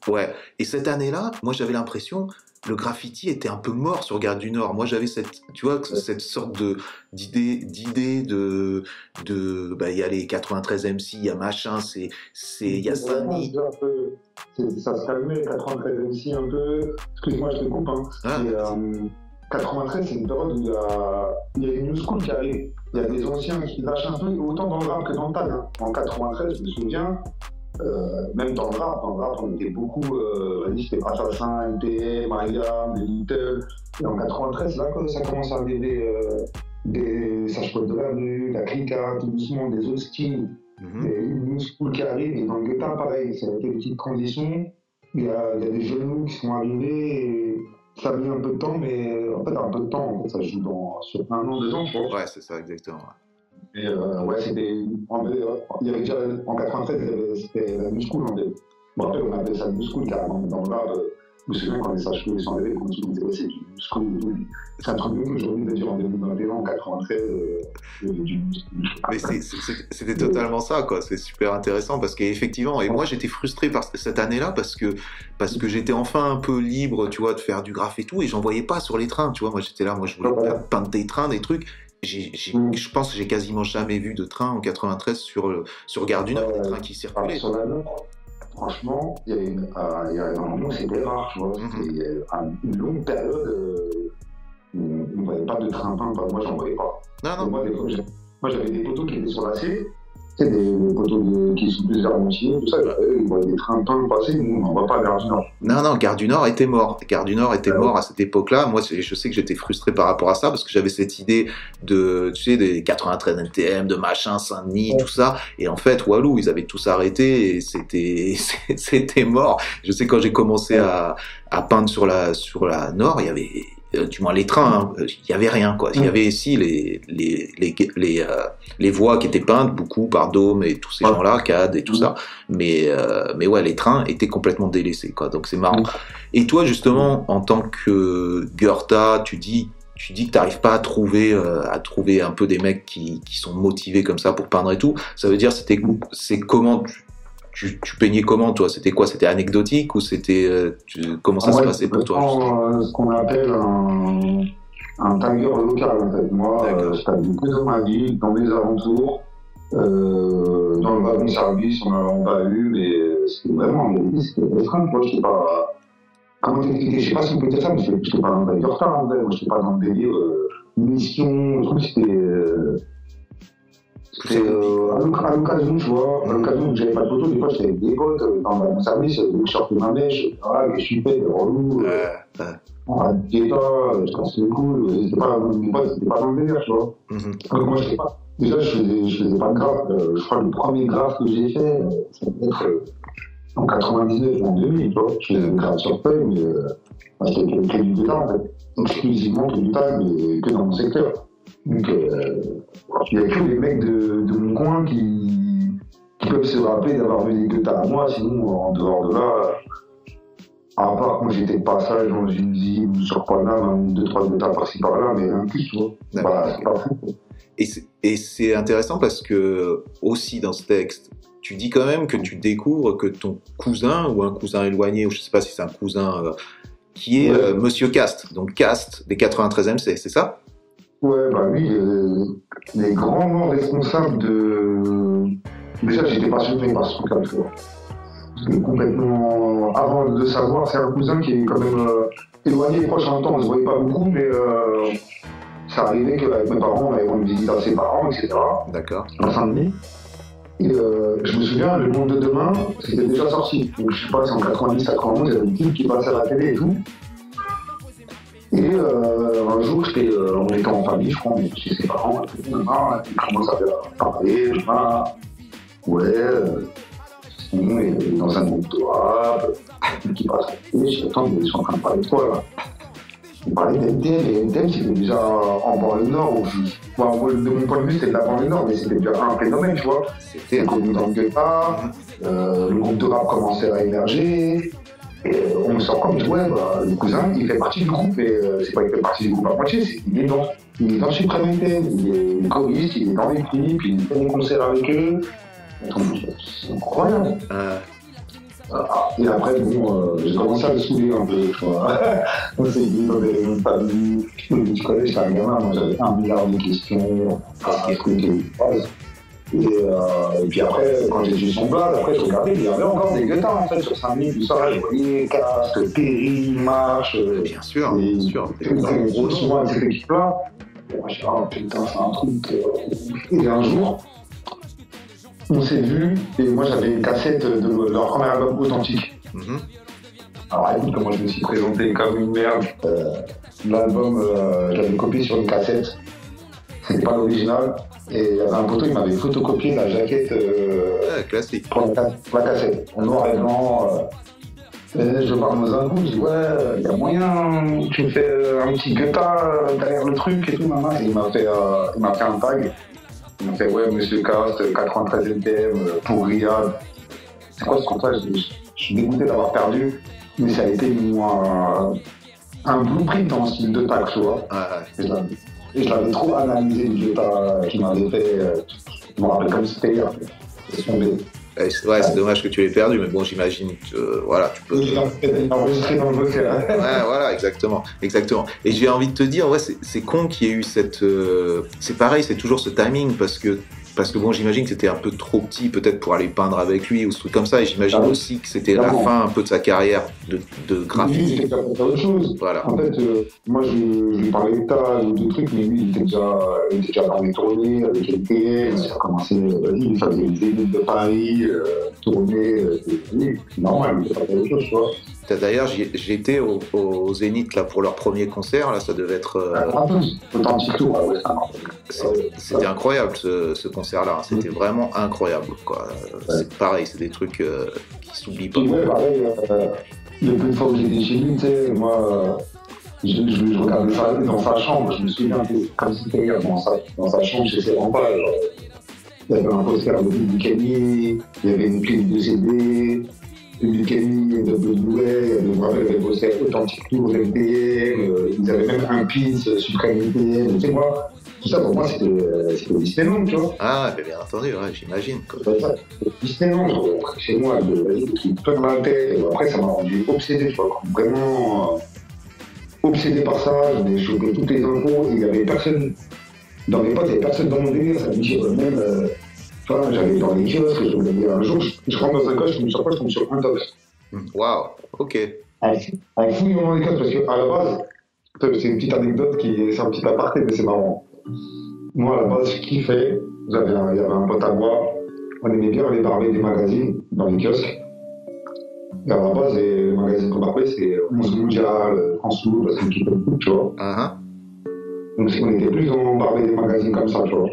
Ouais. Et cette année-là, moi j'avais l'impression le graffiti était un peu mort sur Garde du Nord. Moi j'avais cette, tu vois, cette sorte de d'idée, d'idée de de, bah il y a les 93 MC, il y a machin, c'est c'est il y a c'est- Ça se calmait, 93 MC un peu. Excuse-moi, je te coupe. Hein. Ah, 93, c'est une période où il y a, il y a une new school qui arrive. Il y a des anciens qui lâchent un peu, autant dans le rap que dans le tag. hein. En 93, je me souviens, euh, même dans le rap, dans le rap, on était beaucoup, euh, c'était Assassin, NTM, les Little. Et en 93, là, quand ça commence à arriver, euh, des Sage de la rue, la Clica, tout doucement, des autres styles. mhm. Une new school qui arrive, et dans le Guetta, pareil, c'est avec des petites conditions. Il y a, il y a des jeunes loups qui sont arrivés, et ça a mis un peu de temps, mais en fait, un peu de temps, en fait, ça joue dans, sur un an, deux ans, je pense. Ouais, c'est ça exactement. ouais. Et euh, ouais, c'était. En fait, euh, il y avait déjà, en 93, il y avait- c'était la en fait. Bon, après, on appelait ça new school, carrément, dans le euh, Je me souviens quand les sages ils sont arrivés, quand ils disaient, ouais, c'est du new school et tout. C'est un truc de ouf, aujourd'hui, de dire en 2021, en 93, euh, il y avait du new school. Mais c'est- c'est- c'est- c'était totalement ça, quoi. C'est super intéressant parce qu'effectivement, et moi j'étais frustré par cette année-là parce que parce que j'étais enfin un peu libre, tu vois, de faire du graphe et tout, et j'en voyais pas sur les trains, tu vois. Moi j'étais là, moi je voulais peindre des trains, des trucs. Mm. Je pense que j'ai quasiment jamais vu de train en 93 sur sur Gare du Nord, des trains qui Alors, circulaient. Franchement, il y a une, euh, il y a un moment, c'était rare, tu vois. Mhm. C'était euh, un- une longue période euh, où on ne voyait pas de train peint, moi, j'en voyais pas. Non, Et non. Moi, des fois, j'ai- moi, j'avais des poteaux qui étaient sur la C, sais, des, poteaux de- qui sont plusieurs moitiés, tout ça. Eux, ils voyaient des trains peints passer, nous, on n'en voit pas Gare du Nord. Non, non, Gare du Nord était mort. Gare du Nord était Ah mort à cette époque-là. Moi, je sais que j'étais frustré par rapport à ça parce que j'avais cette idée de, tu sais, des 93 NTM, de machin, Saint-Denis, Ouais. tout ça. Et en fait, Walou, ils avaient tous arrêté et c'était, [laughs] c'était mort. Je sais quand j'ai commencé à, à peindre sur la, sur la Nord, il y avait, euh, du moins les trains, hein, il y avait rien, quoi. Il y Ouais. avait ici les, les, les, les, euh, les voies qui étaient peintes, beaucoup par Dôme et tous ces gens-là, CAD et tout Mhm. ça. Mais, euh, mais ouais, les trains étaient complètement délaissés, quoi. Donc c'est marrant. Mhm. Et toi, justement, en tant que Goethe, tu dis, tu dis que t'arrives pas à trouver, euh, à trouver un peu des mecs qui, qui sont motivés comme ça pour peindre et tout. Ça veut dire, c'était, c'est comment tu, tu, tu peignais comment, toi? C'était quoi? C'était anecdotique ou c'était, euh, comment ça se Ouais, passait pour toi euh, ce qu'on appelle un, un tagger local, en fait. Moi, euh, je que dans ma ville, dans les alentours. Euh, dans le wagon service, on n'en a pas eu, mais c'était vraiment, c'était restreint, quoi. Je sais pas. Comment t'expliquer Je sais pas si on peut dire ça, mais je n'étais pas dans le retard, en fait. Moi, je n'étais pas dans le délire euh, mission, le truc, c'était. C'était euh, à l'oc- à l'occasion, tu vois, à l'occasion où j'avais pas de photo, des fois j'étais avec des potes euh, dans le service, je sortais ma mèche, ah, je suis fait, relou, euh, Ouais, ouais. on a des tas, je pense que c'est cool, euh, c'était pas, c'était pas dans le délire, tu vois. Mhm. Donc moi, je sais pas. Déjà, je faisais, je faisais pas de graphe. Je crois que le premier graphe que j'ai fait, ça devait être en 99 ou en 2000, tu vois. Je faisais une création feuille, mais euh, c'était que, du en fait. Exclusivement que du guitare, mais que dans mon secteur. Donc, euh, il n'y a que les mecs de, de mon coin qui, qui peuvent se rappeler d'avoir vu des guitares à moi, sinon, en dehors de là, à part quand j'étais de passage dans une usine ou sur Paname, un, deux, trois guitares par-ci par-là, mais un plus, tu vois. Bah, c'est pas fou. Et c'est- intéressant parce que, aussi dans ce texte, tu dis quand même que tu découvres que ton cousin ou un cousin éloigné, ou je sais pas si c'est un cousin, euh, qui est euh, Monsieur Cast, donc Cast des 93 MC, c'est ça? Ouais, bah lui, euh, les grands responsables de. Déjà, j'étais passionné par ce truc-là, tu vois. Parce complètement. Avant de le savoir, c'est un cousin qui est quand même euh, éloigné, proche en même temps, on se voyait pas beaucoup, mais euh, ça arrivait qu'avec mes parents, on allait rendre visite à ses parents, etc. D'accord. à Saint-Denis. Et euh, je me souviens, Le Monde de Demain, c'était déjà sorti. Donc je sais pas, c'est en 90, 91, il y avait une pub qui passait à la télé et tout. Et euh, un jour, euh, on était en famille, je crois, chez ses parents, et il commence à parler, demain, ouais, euh, est dans un groupe de rap, qui passe à je dis, attends, mais ils sont en train de parler de quoi, là? On parlait d'NTM, et NTM c'était déjà en banlieue nord, où je- de mon point de vue c'était de la banlieue nord, mais c'était déjà un phénomène, tu vois. C'était connu dans le gueule-pas, euh, le groupe de rap commençait à émerger, et on me sort comme, ouais, bah, le cousin, il fait partie du groupe, et euh, c'est pas qu'il fait partie du groupe à moitié, c'est qu'il est dans, il est dans Supreme NTM, il est choriste, il est dans les clips, il fait des concerts avec eux. C'est incroyable. Euh, Ah, Et après, bon, euh, j'ai commencé à le saouler un peu, tu vois. [laughs] On s'est dit, dans des familles, tu connais, j'étais un gamin, moi j'avais un milliard de questions, une phrase. Et, euh, et puis après, quand j'ai vu son blague, après je regardais, il y avait encore des guitares en fait sur 5000, tout ça, je voyais casque, Perry, Marche, bien sûr, et bien sûr. et on Gros cette équipe-là. Et moi, oh putain, c'est un truc. euh. Et un jour, on s'est vu, et moi j'avais une cassette de leur premier album authentique. Mhm. Alors écoute comment je me suis présenté comme une merde. Euh, L'album, euh, je l'avais copié sur une cassette. C'était pas l'original. Et il y avait un poteau, il m'avait photocopié la jaquette euh, Ouais, classique. pour la, ca- pour la cassette, en noir et blanc. euh. Et je parle un coup, je dis ouais, il y a moyen, tu me fais euh, un petit guetta derrière le truc et tout, maman. Et il m'a fait, il m'a fait un tag. Il m'a fait ouais, monsieur Cast, 93 NTM euh, pour Riyad. C'est quoi ce contrat? Je, suis dégoûté d'avoir perdu, mais ça a été moi, un blueprint dans le style de tag, tu vois. Ouais, ouais. Et l'avais trop analysé, le guetta qu'il m'avait fait. je me rappelle comme c'était hier. C'est tombé. Ouais, c'est ouais, c'est dommage que tu l'aies perdu, mais bon, j'imagine que euh, voilà, tu peux. Enregistré dans le. Ouais, voilà, exactement, exactement. Et j'ai envie de te dire, ouais, c'est c'est con qu'il y ait eu cette. euh, C'est pareil, c'est toujours ce timing parce que parce que bon, j'imagine que c'était un peu trop petit peut-être pour aller peindre avec lui ou ce truc comme ça. Et j'imagine Ah oui. aussi que c'était la fin un peu de sa carrière de, de Lui, graphiste. il était capable de faire autre chose. Voilà. En fait, euh, moi, je, je lui parlais de tas ou de trucs, mais lui, il était déjà, il était déjà dans les tournées avec LTN. Il a commencé, euh, vas-y, il faisait les élites de Paris, euh, tournées. Euh, c'est normal, il était pas faire autre chose, tu vois. D'ailleurs, j'étais au, au Zénith là pour leur premier concert. Là, ça devait être. euh, ah ça C'était incroyable ce, ce concert-là. C'était vraiment incroyable. Quoi. C'est pareil, c'est des trucs euh, qui s'oublient pas. Ouais, pareil, euh, de fois où j'étais chez lui, tu sais, moi, euh, je, je, ça dans sa chambre, je me souviens que comme si c'était hier, dans sa, dans sa chambre ses grands-parents. genre, Il y avait un poster de Kenny, il y avait une pile de CD, de Kenny, de me rappelle, il y avait des posters authentiques tour euh, ils avaient même un pins euh, Supreme NTM, tu sais moi, tout ça pour moi c'était euh, c'était Disneyland, tu vois. Ah, mais bien entendu, ouais, j'imagine. Disneyland, euh, chez moi, de des plein dans la tête. Et Après, ça m'a rendu obsédé, tu vois, vraiment euh, obsédé par ça. J'avais chopé toutes les infos. Il y avait personne, dans mes potes, il n'y avait personne dans mon délire. Ça me dit même, euh, tu vois, j'allais dans les kiosques, je me disais un jour, je, je rentre dans un coche, je me sur quoi, je tombe sur un top. Waouh, ok. Fouillant dans les codes, parce qu'à la base, c'est une petite anecdote qui c'est un petit aparté, mais c'est marrant. Moi, à la base, je kiffais. Il y avait un pote à moi. On aimait bien aller parler des magazines dans les kiosques. Et à la base, les magazines qu'on parlait, c'est 11 mondial, France parce qu'on kiffait beaucoup, tu vois. Ah, Donc, on était plus dans parler des magazines comme ça, tu vois.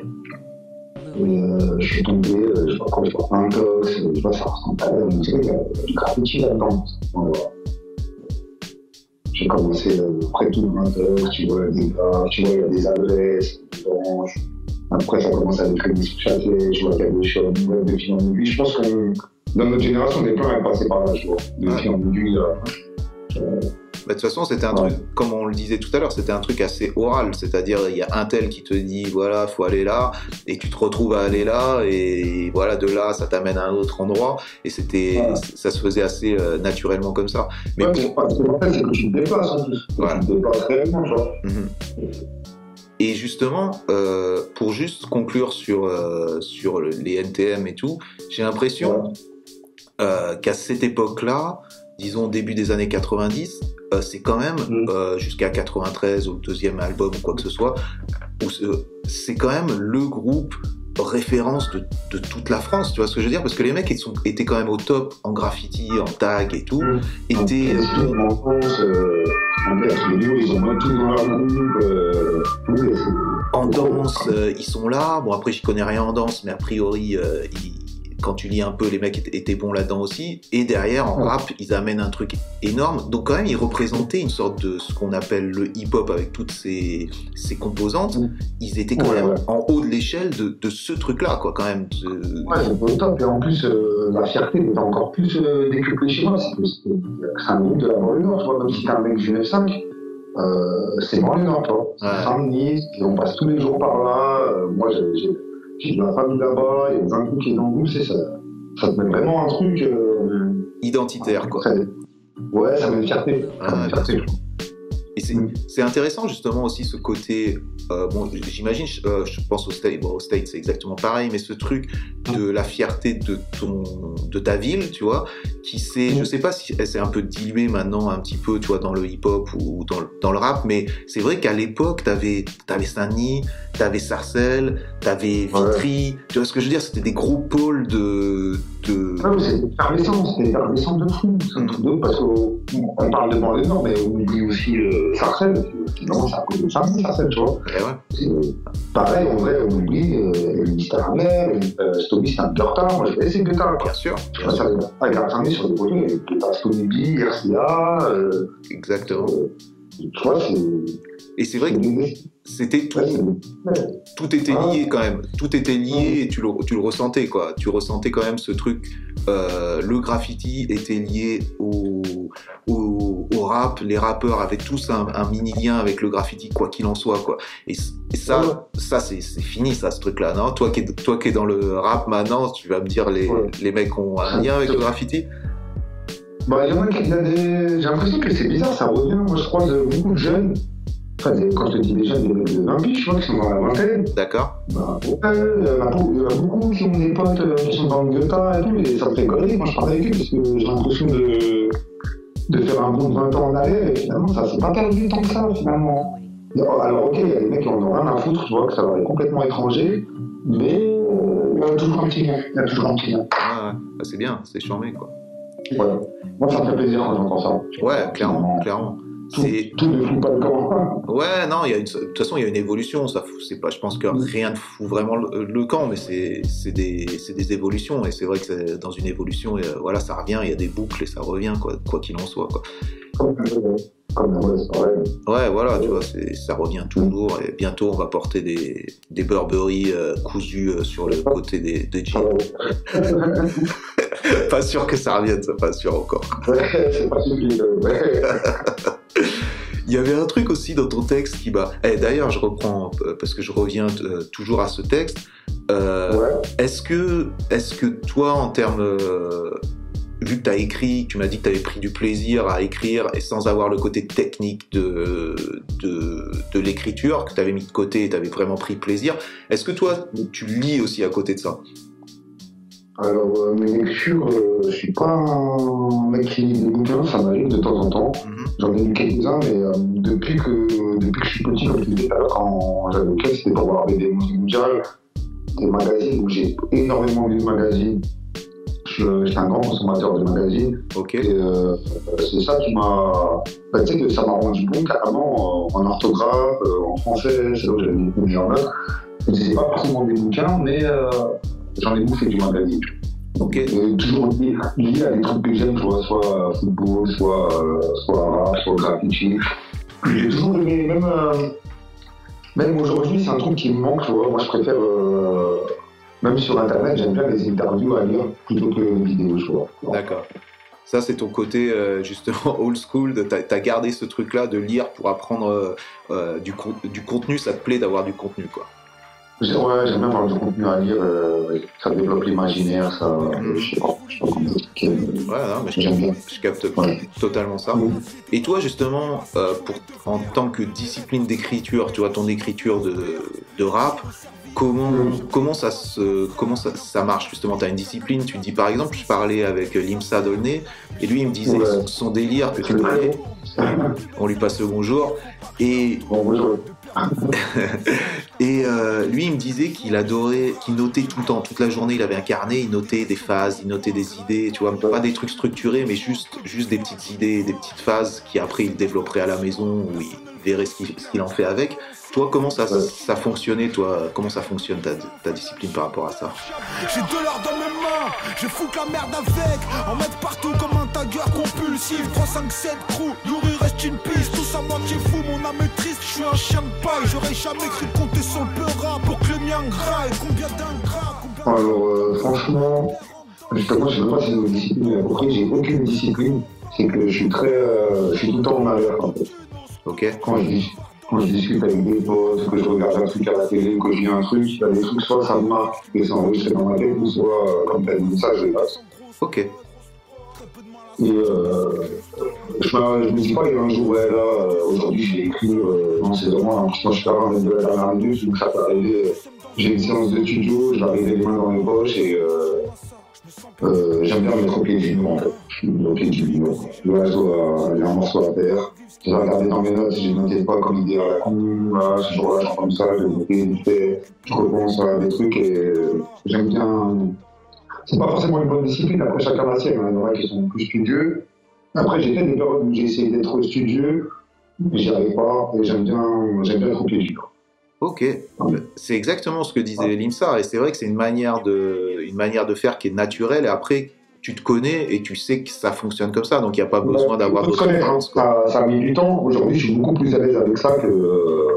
Et euh, je suis tombé, euh, je sais pas quoi, je sais pas, un tox, je sais pas, ça ressemble euh, tu sais, il y a du graffiti là-dedans. Voilà. J'ai commencé euh, près tout un tox, tu vois, des gars, tu vois, il y a des adresses, Après, ça commence à être des châtelet, je vois qu'il y a des choses, de fil en aiguille. Je pense que dans notre génération, on est plein à passer par là, tu vois. De Ouais. fil en aiguille. Bah, de toute façon, c'était un Ouais. truc, comme on le disait tout à l'heure, c'était un truc assez oral. C'est-à-dire, il y a un tel qui te dit, voilà, faut aller là, et tu te retrouves à aller là, et voilà, de là, ça t'amène à un autre endroit, et c'était, Ouais. ça se faisait assez euh, naturellement comme ça. Mais Ouais, pour- c'est que tu te en plus. Voilà. Tu te déplaces réellement, tu vois. Mhm. Et justement, euh, pour juste conclure sur, euh, sur le- les NTM et tout, j'ai l'impression euh, qu'à cette époque-là, disons début des années 90, euh, c'est quand même euh, jusqu'à 93 ou le deuxième album ou quoi que ce soit, c'est- quand même le groupe référence de, de toute la France, tu vois ce que je veux dire? Parce que les mecs ils sont, étaient quand même au top en graffiti, en tag et tout, Mhm. étaient... En en danse, euh, ils sont là. Bon, après, j'y connais rien en danse, mais a priori, euh, ils- quand tu lis un peu, les mecs étaient, bons là-dedans aussi. Et derrière, en Ouais. rap, ils amènent un truc énorme. Donc, quand même, ils représentaient une sorte de ce qu'on appelle le hip-hop avec toutes ses, ses composantes. Mm. Ils étaient quand Ouais, même ouais. en haut de l'échelle de, de ce truc-là, quoi, quand même. De- Ouais, c'est au top. Et en plus, euh, la fierté est encore plus euh, décuplée chez moi. C'est que c'est un groupe de la banlieue nord, tu vois. Même si t'es un mec du 9-5, euh, c'est banlieue nord, tu vois. Saint-Denis, on passe tous les jours par là. Euh, moi, j'ai- j'ai la famille là-bas, il y a un groupe qui est dans le c'est ça. Ça te met vraiment un truc. Euh, Identitaire, quoi. Ouais, ça met une fierté. Ah, une fierté, je. C'est Mm. c'est intéressant justement aussi ce côté, euh, bon j'imagine, je, euh, je pense au State, bon, au State c'est exactement pareil, mais ce truc de la fierté de ton, de ta ville, tu vois, qui s'est, Mm. je sais pas si elle s'est un peu diluée maintenant un petit peu, tu vois, dans le hip-hop ou dans, le- dans le rap, mais c'est vrai qu'à l'époque t'avais, t'avais Saint-Denis, t'avais Sarcelles, t'avais Ouais. Vitry, tu vois ce que je veux dire, c'était des gros pôles de, de, Ouais, mais c'est effervescent, c'était effervescent de fou. C'est un truc de ouf parce qu'on parle de banlieue nord, mais on oublie aussi euh, Sarcelles. Finalement, c'est à cause de ça, Sarcelles, tu vois. Ouais. C'est, euh, pareil, en vrai, on oublie euh, amer, euh, Stomy, c'est un Gurta. Moi, j'ai bien sûr, ça avec sur Gurta, Stomy B. Euh, exactement. Tu vois, c'est. Et c'est vrai que c'était tout, tout était Ah. lié quand même. Tout était lié et tu le, tu le ressentais quoi. Tu ressentais quand même ce truc. euh, le graffiti était lié au, au, au rap. Les rappeurs avaient tous un, un mini lien avec le graffiti quoi qu'il en soit quoi. Et, ça, ça c'est fini ça ce truc là non? Toi qui es, toi qui es dans le rap maintenant, tu vas me dire les, les mecs ont un lien avec le graffiti? Bah, des. J'ai l'impression que c'est bizarre, ça revient. Moi, je croise beaucoup de jeunes. Enfin, quand je te dis des jeunes, des mecs de 20 piges, tu vois, qui sont dans la vingtaine. D'accord Bah, ouais, il y, en a beaucoup- qui ont des potes euh, qui sont dans le Goethe et tout, et ça me fait rigoler quand je parle avec eux, parce que j'ai l'impression de, de faire un bond de 20 ans en arrière, et finalement, ça s'est pas perdu tant que ça, finalement. Alors, ok, il y a des mecs qui en ont rien à foutre, tu vois, que ça leur est complètement étranger, mais euh, il y a toujours un petit lien. Il y a toujours un petit. Ah, ouais. Bah, C'est bien, c'est charmé quoi. Voilà. Moi, ça me fait plaisir quand j'entends ça. Ouais, clairement, clairement. Tout, C'est tout ne fout pas le camp. [laughs] Ouais, non, il y a une, de toute façon, il y a une évolution. Ça, fout- c'est pas, je pense que rien ne fout vraiment le, le camp, mais c'est, c'est des, c'est des évolutions. Et c'est vrai que dans une évolution, et, euh, voilà, ça revient, il y a des boucles et ça revient, quoi, quoi qu'il en soit, quoi. Comme ouais, voilà, tu vois, ça revient toujours. Et bientôt, on va porter des, des Burberry euh, cousus euh, sur le côté des, des jeans. [laughs] pas sûr que ça revienne, ça, pas sûr encore. Ouais, c'est pas. [laughs] Il y avait un truc aussi dans ton texte qui m'a. Eh, D'ailleurs, je reprends euh, parce que je reviens euh, toujours à ce texte. Euh, ouais. Est-ce que, est que toi, en termes. Vu que tu as écrit, tu m'as dit que tu avais pris du plaisir à écrire et sans avoir le côté technique de, de, de l'écriture, que tu avais mis de côté et tu avais vraiment pris plaisir, est-ce que toi, tu lis aussi à côté de ça? Alors, euh, mes lectures, euh, je suis pas un mec qui lit des bouquins, ça m'arrive de temps en temps. Mhm. J'en ai lu quelques-uns, mais euh, depuis, que, depuis que je suis petit, comme je disais tout à l'heure, quand j'avais c'était pour voir des mondiales, des magazines, où j'ai énormément lu de magazines. Je- J'étais un grand consommateur de magazines. Ok. Euh, c'est ça qui m'a. bah, tu sais, que ça m'a rendu bon carrément euh, en orthographe, euh, en français, c'est là où j'avais des meilleures notes. Je ne sais pas forcément des bouquins, mais j'en ai bouffé du magazine. Ok. Et toujours lié, lié à des trucs que j'aime, soit football, soit, soit rap, soit graffiti. J'ai toujours aimé, même, euh, même aujourd'hui, c'est un truc qui me manque, tu vois. Moi, je préfère, euh, même sur Internet, j'aime bien les interviews à lire plutôt que les vidéos, tu vois. D'accord. Ça, c'est ton côté euh, justement [laughs] old school. T'as as gardé ce truc-là de lire pour apprendre euh, euh, du, con- du contenu. Ça te plaît d'avoir du contenu, quoi. Ouais, j'aime bien avoir du contenu à lire, euh, ça développe l'imaginaire, ça. Mhm. Je sais pas, je sais pas comment expliquer. mais Ouais, non, mais je, bien. je capte Ouais. totalement ça. Et toi, justement, pour, en tant que discipline d'écriture, tu vois, ton écriture de, de rap, comment, comment, ça, se, comment ça, ça marche justement Tu as une discipline, tu dis par exemple, je parlais avec Limsa Dolné, et lui il me disait Ouais. son- son délire que tu parlais, [laughs] on lui passe le bonjour, et, Bon, moi, je- [laughs] et euh, lui il me disait qu'il adorait, qu'il notait tout le temps, toute la journée, il avait un carnet, il notait des phases, il notait des idées, tu vois, pas des trucs structurés, mais juste, juste des petites idées, des petites phases qui après il développerait à la maison, où il ce qu'il en fait avec. Toi, comment ça, fonctionnait, toi Comment ça fonctionne ta, ta discipline par rapport à ça? J'ai de l'or dans mes mains, je fous que la merde avec En mettre partout comme un tagueur compulsif 3, 5, 7 crew, Yuri reste une piste Tous à moitié fou, mon âme est triste Je suis un chien de paille, j'aurais jamais cru compter sur le peur Pour que le mien graille, combien d'ingrats combien Alors, euh, franchement, justement, je ne sais pas si c'est une discipline appropriée, j'ai aucune discipline. C'est que je suis très. euh, je suis tout le temps en fait. Ok Quand je, dis- quand je discute avec des potes, que je regarde un truc à la télé, que je lis un truc, il y a des trucs, soit ça me marque et c'est enregistré dans ma tête, ou soit, euh, comme t'as dit ça, je les passe. Ok. Et euh, je, me- je me dis pas, il y a un jour, ouais, là, euh, aujourd'hui, j'ai écrit, euh, non, c'est vraiment, hein, je suis pas de la dernière minute, donc ça peut arriver. euh, J'ai une séance de studio, je vais arriver les mains dans les poches et euh, euh, j'aime bien me mettre au pied du mur, en fait. Je suis au pied du mur. Y a un morceau à terre. Je vais regarder dans mes notes si notais pas comme idée à la con, là, je suis comme ça, noter vite fait, je repense à des trucs et euh, j'aime bien. C'est pas forcément une bonne discipline, après chacun la sienne, hein. il y en a qui sont plus studieux. Après, j'ai fait des périodes où j'ai essayé d'être studieux, mais j'y arrive pas, et j'aime bien, j'aime bien être au pied du mur. Ok, c'est exactement ce que disait Limsa, et c'est vrai que c'est une manière de, une manière de faire qui est naturelle. Et après, tu te connais et tu sais que ça fonctionne comme ça, donc il n'y a pas besoin d'avoir d'autres références. ça, ça a mis du temps. Aujourd'hui, je suis beaucoup plus à l'aise avec ça que, euh,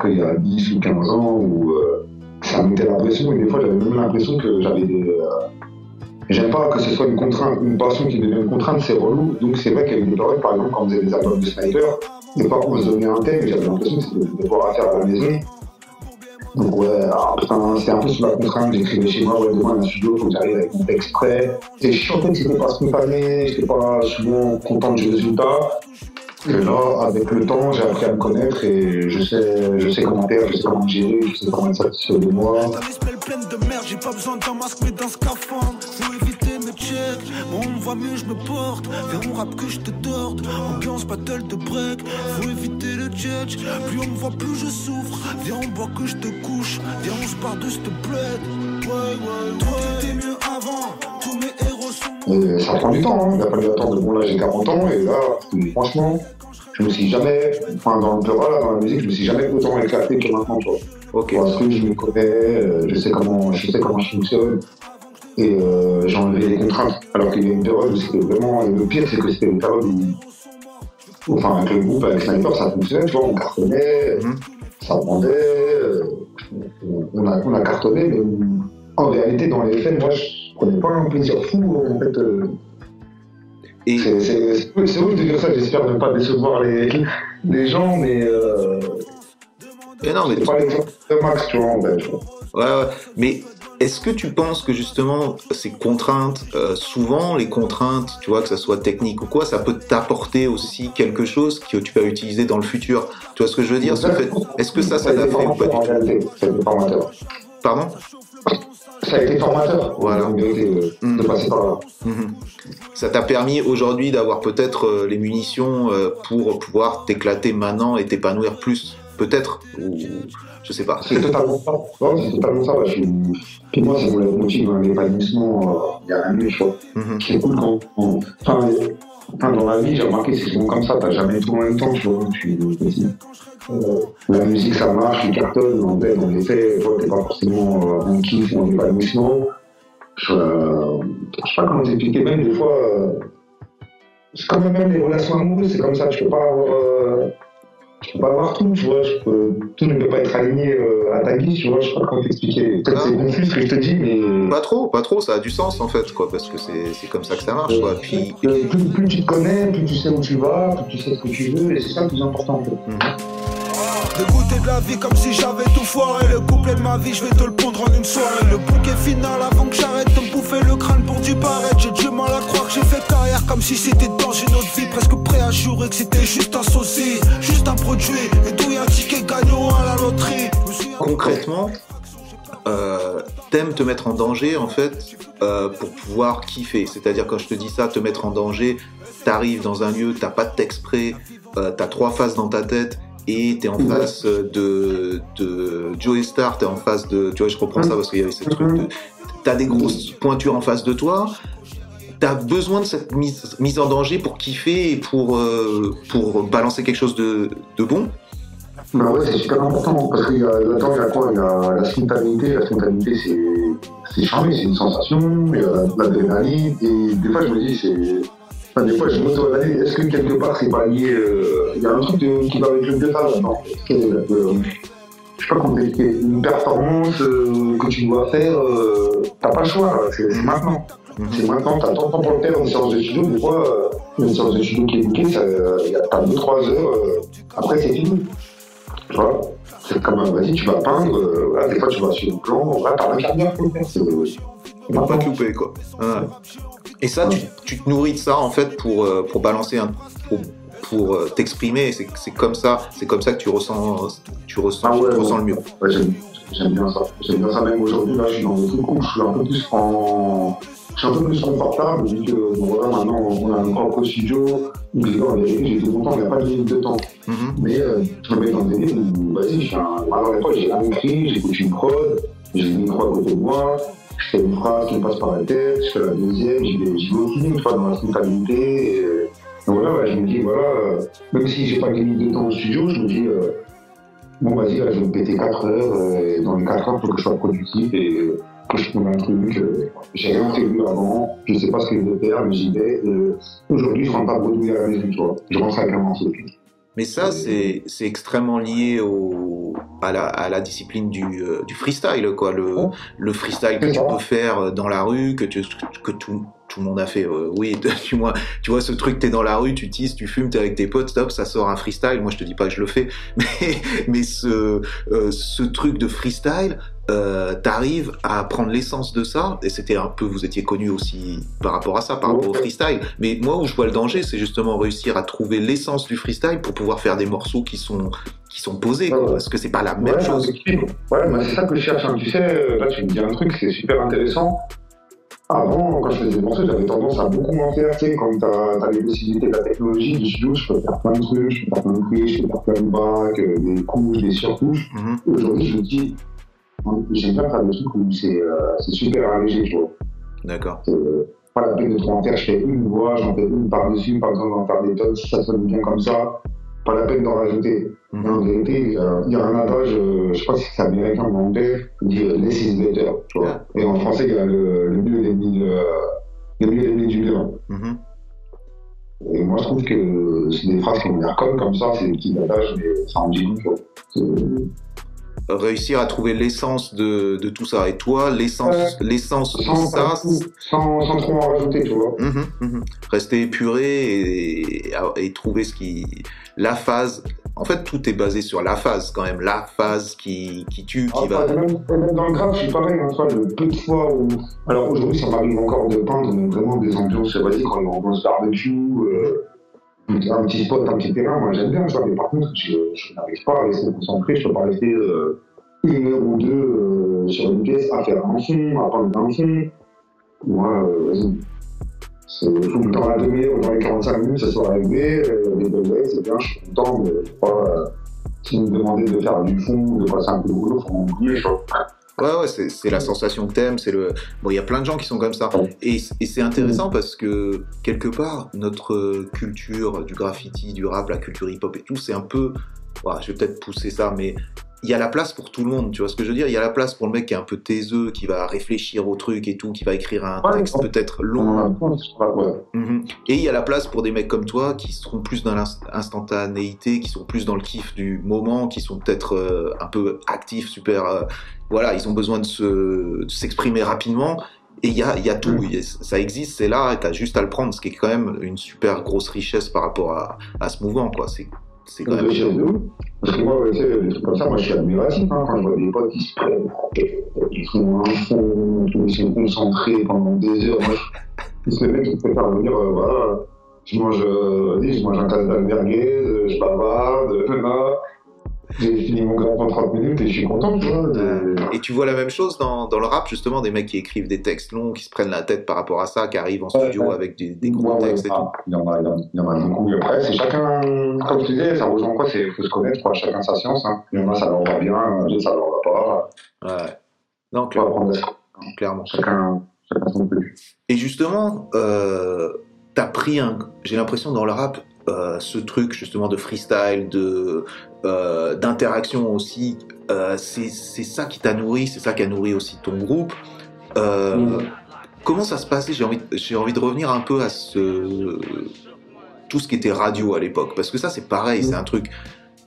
qu'il y a 10 ou 15 ans où euh, ça me mettait l'impression, et des fois, j'avais même l'impression que j'avais des. euh, J'aime pas que ce soit une contrainte, une passion qui devient une contrainte, c'est relou. Donc c'est vrai qu'il y a par exemple, quand on faisait des albums de sniper, des fois on se donnait un thème, j'avais l'impression que c'était des devoirs à faire à la maison. Ouais, c'était un peu sous la contrainte, j'écrivais chez moi, ouais, demain, un studio, faut que j'arrive avec mon texte prêt. C'était chiant que c'était pas spontané, j'étais pas souvent content du résultat. Et là, avec le temps, j'ai appris à me connaître et je sais, je sais comment faire, je sais comment gérer, je sais comment être satisfait de moi. J'ai pas besoin d'un masque mais moi on me voit mieux, je me porte Viens on rappe que je te torde, ambiance battle de break Faut éviter le judge, plus on me voit plus je souffre. Viens on boit que je te couche, viens on se barre de cette plaide. Ouais ouais, toi t'étais mieux avant, tous mes héros sont Et ça prend du temps, hein. il a fallu attendre. Bon, là j'ai 40 ans et là, franchement, je me suis jamais, enfin dans le là, dans la musique, je me suis jamais autant éclaté que maintenant, tu vois. Ok, Parce que je me connais, euh, je sais comment, je sais comment je fonctionne. Et euh, j'ai enlevé les contraintes. Alors qu'il y a une période où c'était vraiment. Et le pire, c'est que c'était une période où. Enfin, avec le groupe, avec Sniper, ça fonctionnait, tu vois, on cartonnait, Mhm. ça vendait, euh, on, a, on a cartonné, mais en réalité, dans les faits, moi, je prenais pas un plaisir fou, en fait. euh, et c'est ouf de dire ça, j'espère ne pas décevoir les, les gens, mais euh, et non, mais c'est pas l'exemple de Max, tu vois, en fait. tu vois. Ouais, ouais. Mais est-ce que tu penses que justement ces contraintes, euh, souvent les contraintes, tu vois, que ça soit technique ou quoi, ça peut t'apporter aussi quelque chose que tu vas utiliser dans le futur? Tu vois ce que je veux dire? Est-ce que ça, ça t'a fait ou pas du tout? Réalité. Ça a été formateur. Pardon? Ça a été formateur. Voilà. Passer par là. Mhm. Ça t'a permis aujourd'hui d'avoir peut-être euh, les munitions euh, pour pouvoir t'éclater maintenant et t'épanouir plus, peut-être? Ou je sais pas. C'est totalement ça. C'est totalement ça. Je. Puis moi, c'est mon leitmotiv, hein, l'épanouissement, euh, il y a rien de mieux, tu vois. Mhm. C'est cool quand. quand- Enfin, Enfin, dans la vie, j'ai remarqué, c'est souvent comme ça, t'as jamais tout en même temps, tu vois, tu es petit. Euh, la musique, ça marche, tu cartonnes, en fait, en effet, toi, t'es pas forcément euh, un kiff ou un épanouissement. Je, euh, je sais pas comment t'expliquer, même des fois, euh, c'est comme même les relations amoureuses, c'est comme ça, tu peux pas avoir, tu peux pas avoir tout, tu vois, je peux- tout ne peut pas être aligné euh, à ta guise, tu vois, je sais pas comment t'expliquer. Peut-être c'est confus ce que je te dis, mais. Pas trop, pas trop, ça a du sens en fait, quoi, parce que c'est comme ça que ça marche, quoi. Puis, Euh, plus, plus tu te connais, plus tu sais où tu vas, plus tu sais ce que tu veux, et c'est ça le plus important en fait. Dégoûté de la vie comme si j'avais tout foiré. Le couplet de ma vie je vais te le pondre en une soirée. Le bouquet final avant que j'arrête de me bouffer le crâne pour du paraître J'ai du mal à croire que j'ai fait carrière comme si c'était dans une autre vie. Presque prêt à jurer que c'était juste un sosie Juste un produit. Et d'où y un ticket gagnant à la loterie? Concrètement, euh, t'aimes te mettre en danger en fait euh, pour pouvoir kiffer. C'est-à-dire quand je te dis ça, te mettre en danger, t'arrives dans un lieu, t'as pas de texte prêt, euh, t'as trois faces dans ta tête et t'es en Ouais. face de, de Joey Star, t'es en face de, tu vois, je reprends ça parce qu'il y avait ce truc de, t'as des grosses pointures en face de toi. T'as besoin de cette mise, mise en danger pour kiffer et pour, euh, pour balancer quelque chose de, de bon. Bah ouais, c'est super important parce qu'il y a là-dedans, il y a quoi? Il y a la spontanéité. La spontanéité, c'est c'est charmé, c'est une sensation. Il y a l'adrénaline. Et des fois, je me dis, c'est. Des fois, je m'auto-analyse. Est-ce que quelque part, c'est pas lié. euh, Il y a un truc qui va avec le. C'est, euh, Je sais pas comment. Une performance euh, que tu dois faire, euh, t'as pas le choix. C'est maintenant. C'est maintenant, t'as tant de temps pour le faire une séance de studio. Des fois, une séance de studio qui est bouquée, t'as 2-3 heures. après, c'est fini. Tu vois C'est comme, vas-y, tu vas peindre, des fois tu vas sur le plan, t'as un quart pour le faire. C'est Pour pas te louper, quoi. Ouais. Et ça, tu, tu te nourris de ça, en fait, pour, euh, pour balancer un. pour, pour euh, t'exprimer. C'est c'est comme ça, c'est comme ça que tu ressens, tu ressens, Ah ouais, tu ouais. ressens le mieux. Ouais, j'aime j'aime bien ça. J'aime bien ça même aujourd'hui, là, je suis dans des trucs où je suis un peu plus en. Je suis un peu plus confortable, vu que bon, voilà, maintenant on a un propre studio, où les gars, en vérité, j'ai tout content, il n'y a pas de limite de temps. Mhm. Mais euh, je me mets dans des lignes où, vas-y, je fais un. Alors, des fois, j'ai rien écrit, j'écoute une prod, j'ai le micro à côté de moi, je fais une phrase qui me passe par la tête, je fais la deuxième, j'y vais, j'y vais au feeling, tu vois, dans la spontanéité. Et, voilà, je me dis, voilà, euh, même si j'ai pas limite de temps au studio, je me dis, euh, bon, vas-y, là, je vais me péter 4 heures, euh, et dans les 4 heures, il faut que je sois productif et que je trouve un truc. j'ai rien prévu avant, je sais pas ce que je vais faire, mais j'y vais. Aujourd'hui, je rentre pas bredouille à la maison, tu vois. Je rentre avec un morceau. Mais ça, c'est extrêmement lié au, à, la, à la discipline du, euh, du freestyle, quoi. Le, le freestyle que tu peux faire dans la rue, que, tu, que tout, tout le monde a fait. euh, oui, [laughs] tu vois, tu vois ce truc, t'es dans la rue, tu tisses, tu fumes, t'es avec tes potes, stop, ça sort un freestyle. Moi, je te dis pas que je le fais, [laughs] mais, mais ce, euh, ce truc de freestyle, euh, t'arrives à prendre l'essence de ça, et c'était un peu, vous étiez connu aussi par rapport à ça, par rapport au freestyle. Mais moi, où je vois le danger, c'est justement réussir à trouver l'essence du freestyle pour pouvoir faire des morceaux qui sont, qui sont posés, quoi, parce que c'est pas la même ouais, chose. Ouais, c'est ça que je cherche. hein. Tu sais, euh, là, tu me dis un truc, c'est super intéressant. Avant, quand je faisais des morceaux, j'avais tendance à beaucoup m'en faire. Tu sais, quand t'as as les possibilités de la technologie, du studio, je peux faire plein de trucs, je peux faire plein de quiz, je peux faire plein de bacs, euh, des couches, des surcouches. Mhm. Aujourd'hui, je me dis, j'aime bien faire des trucs où c'est c'est super allégé, tu vois. D'accord. Euh, pas la peine de trop en faire. Je fais une voix, j'en fais une par-dessus, pas besoin d'en faire des tonnes. Si ça sonne bien comme ça, pas la peine d'en rajouter. Mhm. En vérité, euh, il y a un adage, je sais pas si c'est américain ou anglais, qui dit euh, less is better. Tu vois. Et en français, il y a le, mieux est l'ennemi du bien. Mhm. Et moi, je trouve que c'est des phrases qui ont l'air comme ça, c'est des petits adages, mais ça en dit long. C'est- Réussir à trouver l'essence de, de tout ça. Et toi, l'essence, Ouais. l'essence de Sans, ça, sans, sans trop en rajouter, tu vois. Mhm, mhm. Rester épuré et, et trouver ce qui. La phase. En fait, tout est basé sur la phase quand même. La phase qui, qui tue, qui Ah, va. même, même dans le je suis pareil, hein, vois, le peu de fois où. Alors aujourd'hui, ça m'arrive encore de peindre vraiment des ambiances, vas-y, quand on ambiance barbecue, euh, un petit spot, un petit terrain, moi j'aime bien ça, mais par contre, je, je n'arrive pas à rester concentré, je peux pas rester euh, une heure ou deux euh, sur une pièce à faire un son, à peindre un son. Moi, euh. C'est- faut que dans la demi-heure dans les 45 minutes, ça soit arrivé, euh, les belles c'est bien, je suis content, mais faut pas. si vous me demandez de faire du fond, de passer un peu de boulot, faut m'oublier, je. Ouais, ouais, c'est, c'est la sensation que t'aimes, c'est le... Bon, il y a plein de gens qui sont comme ça. Et, et c'est intéressant parce que, quelque part, notre culture du graffiti, du rap, la culture hip-hop et tout, c'est un peu... Voilà, je vais peut-être pousser ça, mais il y a la place pour tout le monde, tu vois ce que je veux dire? Il y a la place pour le mec qui est un peu taiseux, qui va réfléchir au truc et tout, qui va écrire un Ouais, texte peut-être long. Ouais. Mhm. Et il y a la place pour des mecs comme toi qui seront plus dans l'instantanéité, qui sont plus dans le kiff du moment, qui sont peut-être euh, un peu actifs, super. euh, voilà, ils ont besoin de se- de s'exprimer rapidement. Et il y a, y a tout. Il y a- ça existe, c'est là, t'as juste à le prendre, ce qui est quand même une super grosse richesse par rapport à, à ce mouvement, quoi. C'est c'est quand même. Chez nous, Parce que moi, tu sais, des trucs comme ça, moi je suis admiratif hein, quand je vois des potes qui se prennent, ils font un fond, ils sont concentrés pendant des heures. Moi, c'est le mec qui préfère venir, euh, voilà, je mange, euh, je mange un tas d'albergues, euh, je bavarde, là, j'ai fini mon grand en 30 minutes et je suis content, tu vois. De- Et tu vois la même chose dans, dans le rap, justement, des mecs qui écrivent des textes longs, qui se prennent la tête par rapport à ça, qui arrivent en studio ouais. avec des, des gros Ouais, ouais, textes et tout. ah, Il y en a, il y en a- il y en a beaucoup. Après, c'est chacun, comme je disais, ça rejoint quoi C'est faut se connaître, quoi. chacun sa science. Hein. Il y en a, ça leur va bien, d'autres, ça leur va pas. Ouais. Non, clairement. chacun, chacun son truc. Et justement, euh, t'as pris un. J'ai l'impression dans le rap, euh, ce truc justement de freestyle, de euh, d'interaction aussi. euh, c'est ça qui t'a nourri, c'est ça qui a nourri aussi ton groupe. Euh, Mm. Comment ça se passait? J'ai envie, envie de revenir un peu à ce tout ce qui était radio à l'époque, parce que ça c'est pareil, c'est un truc.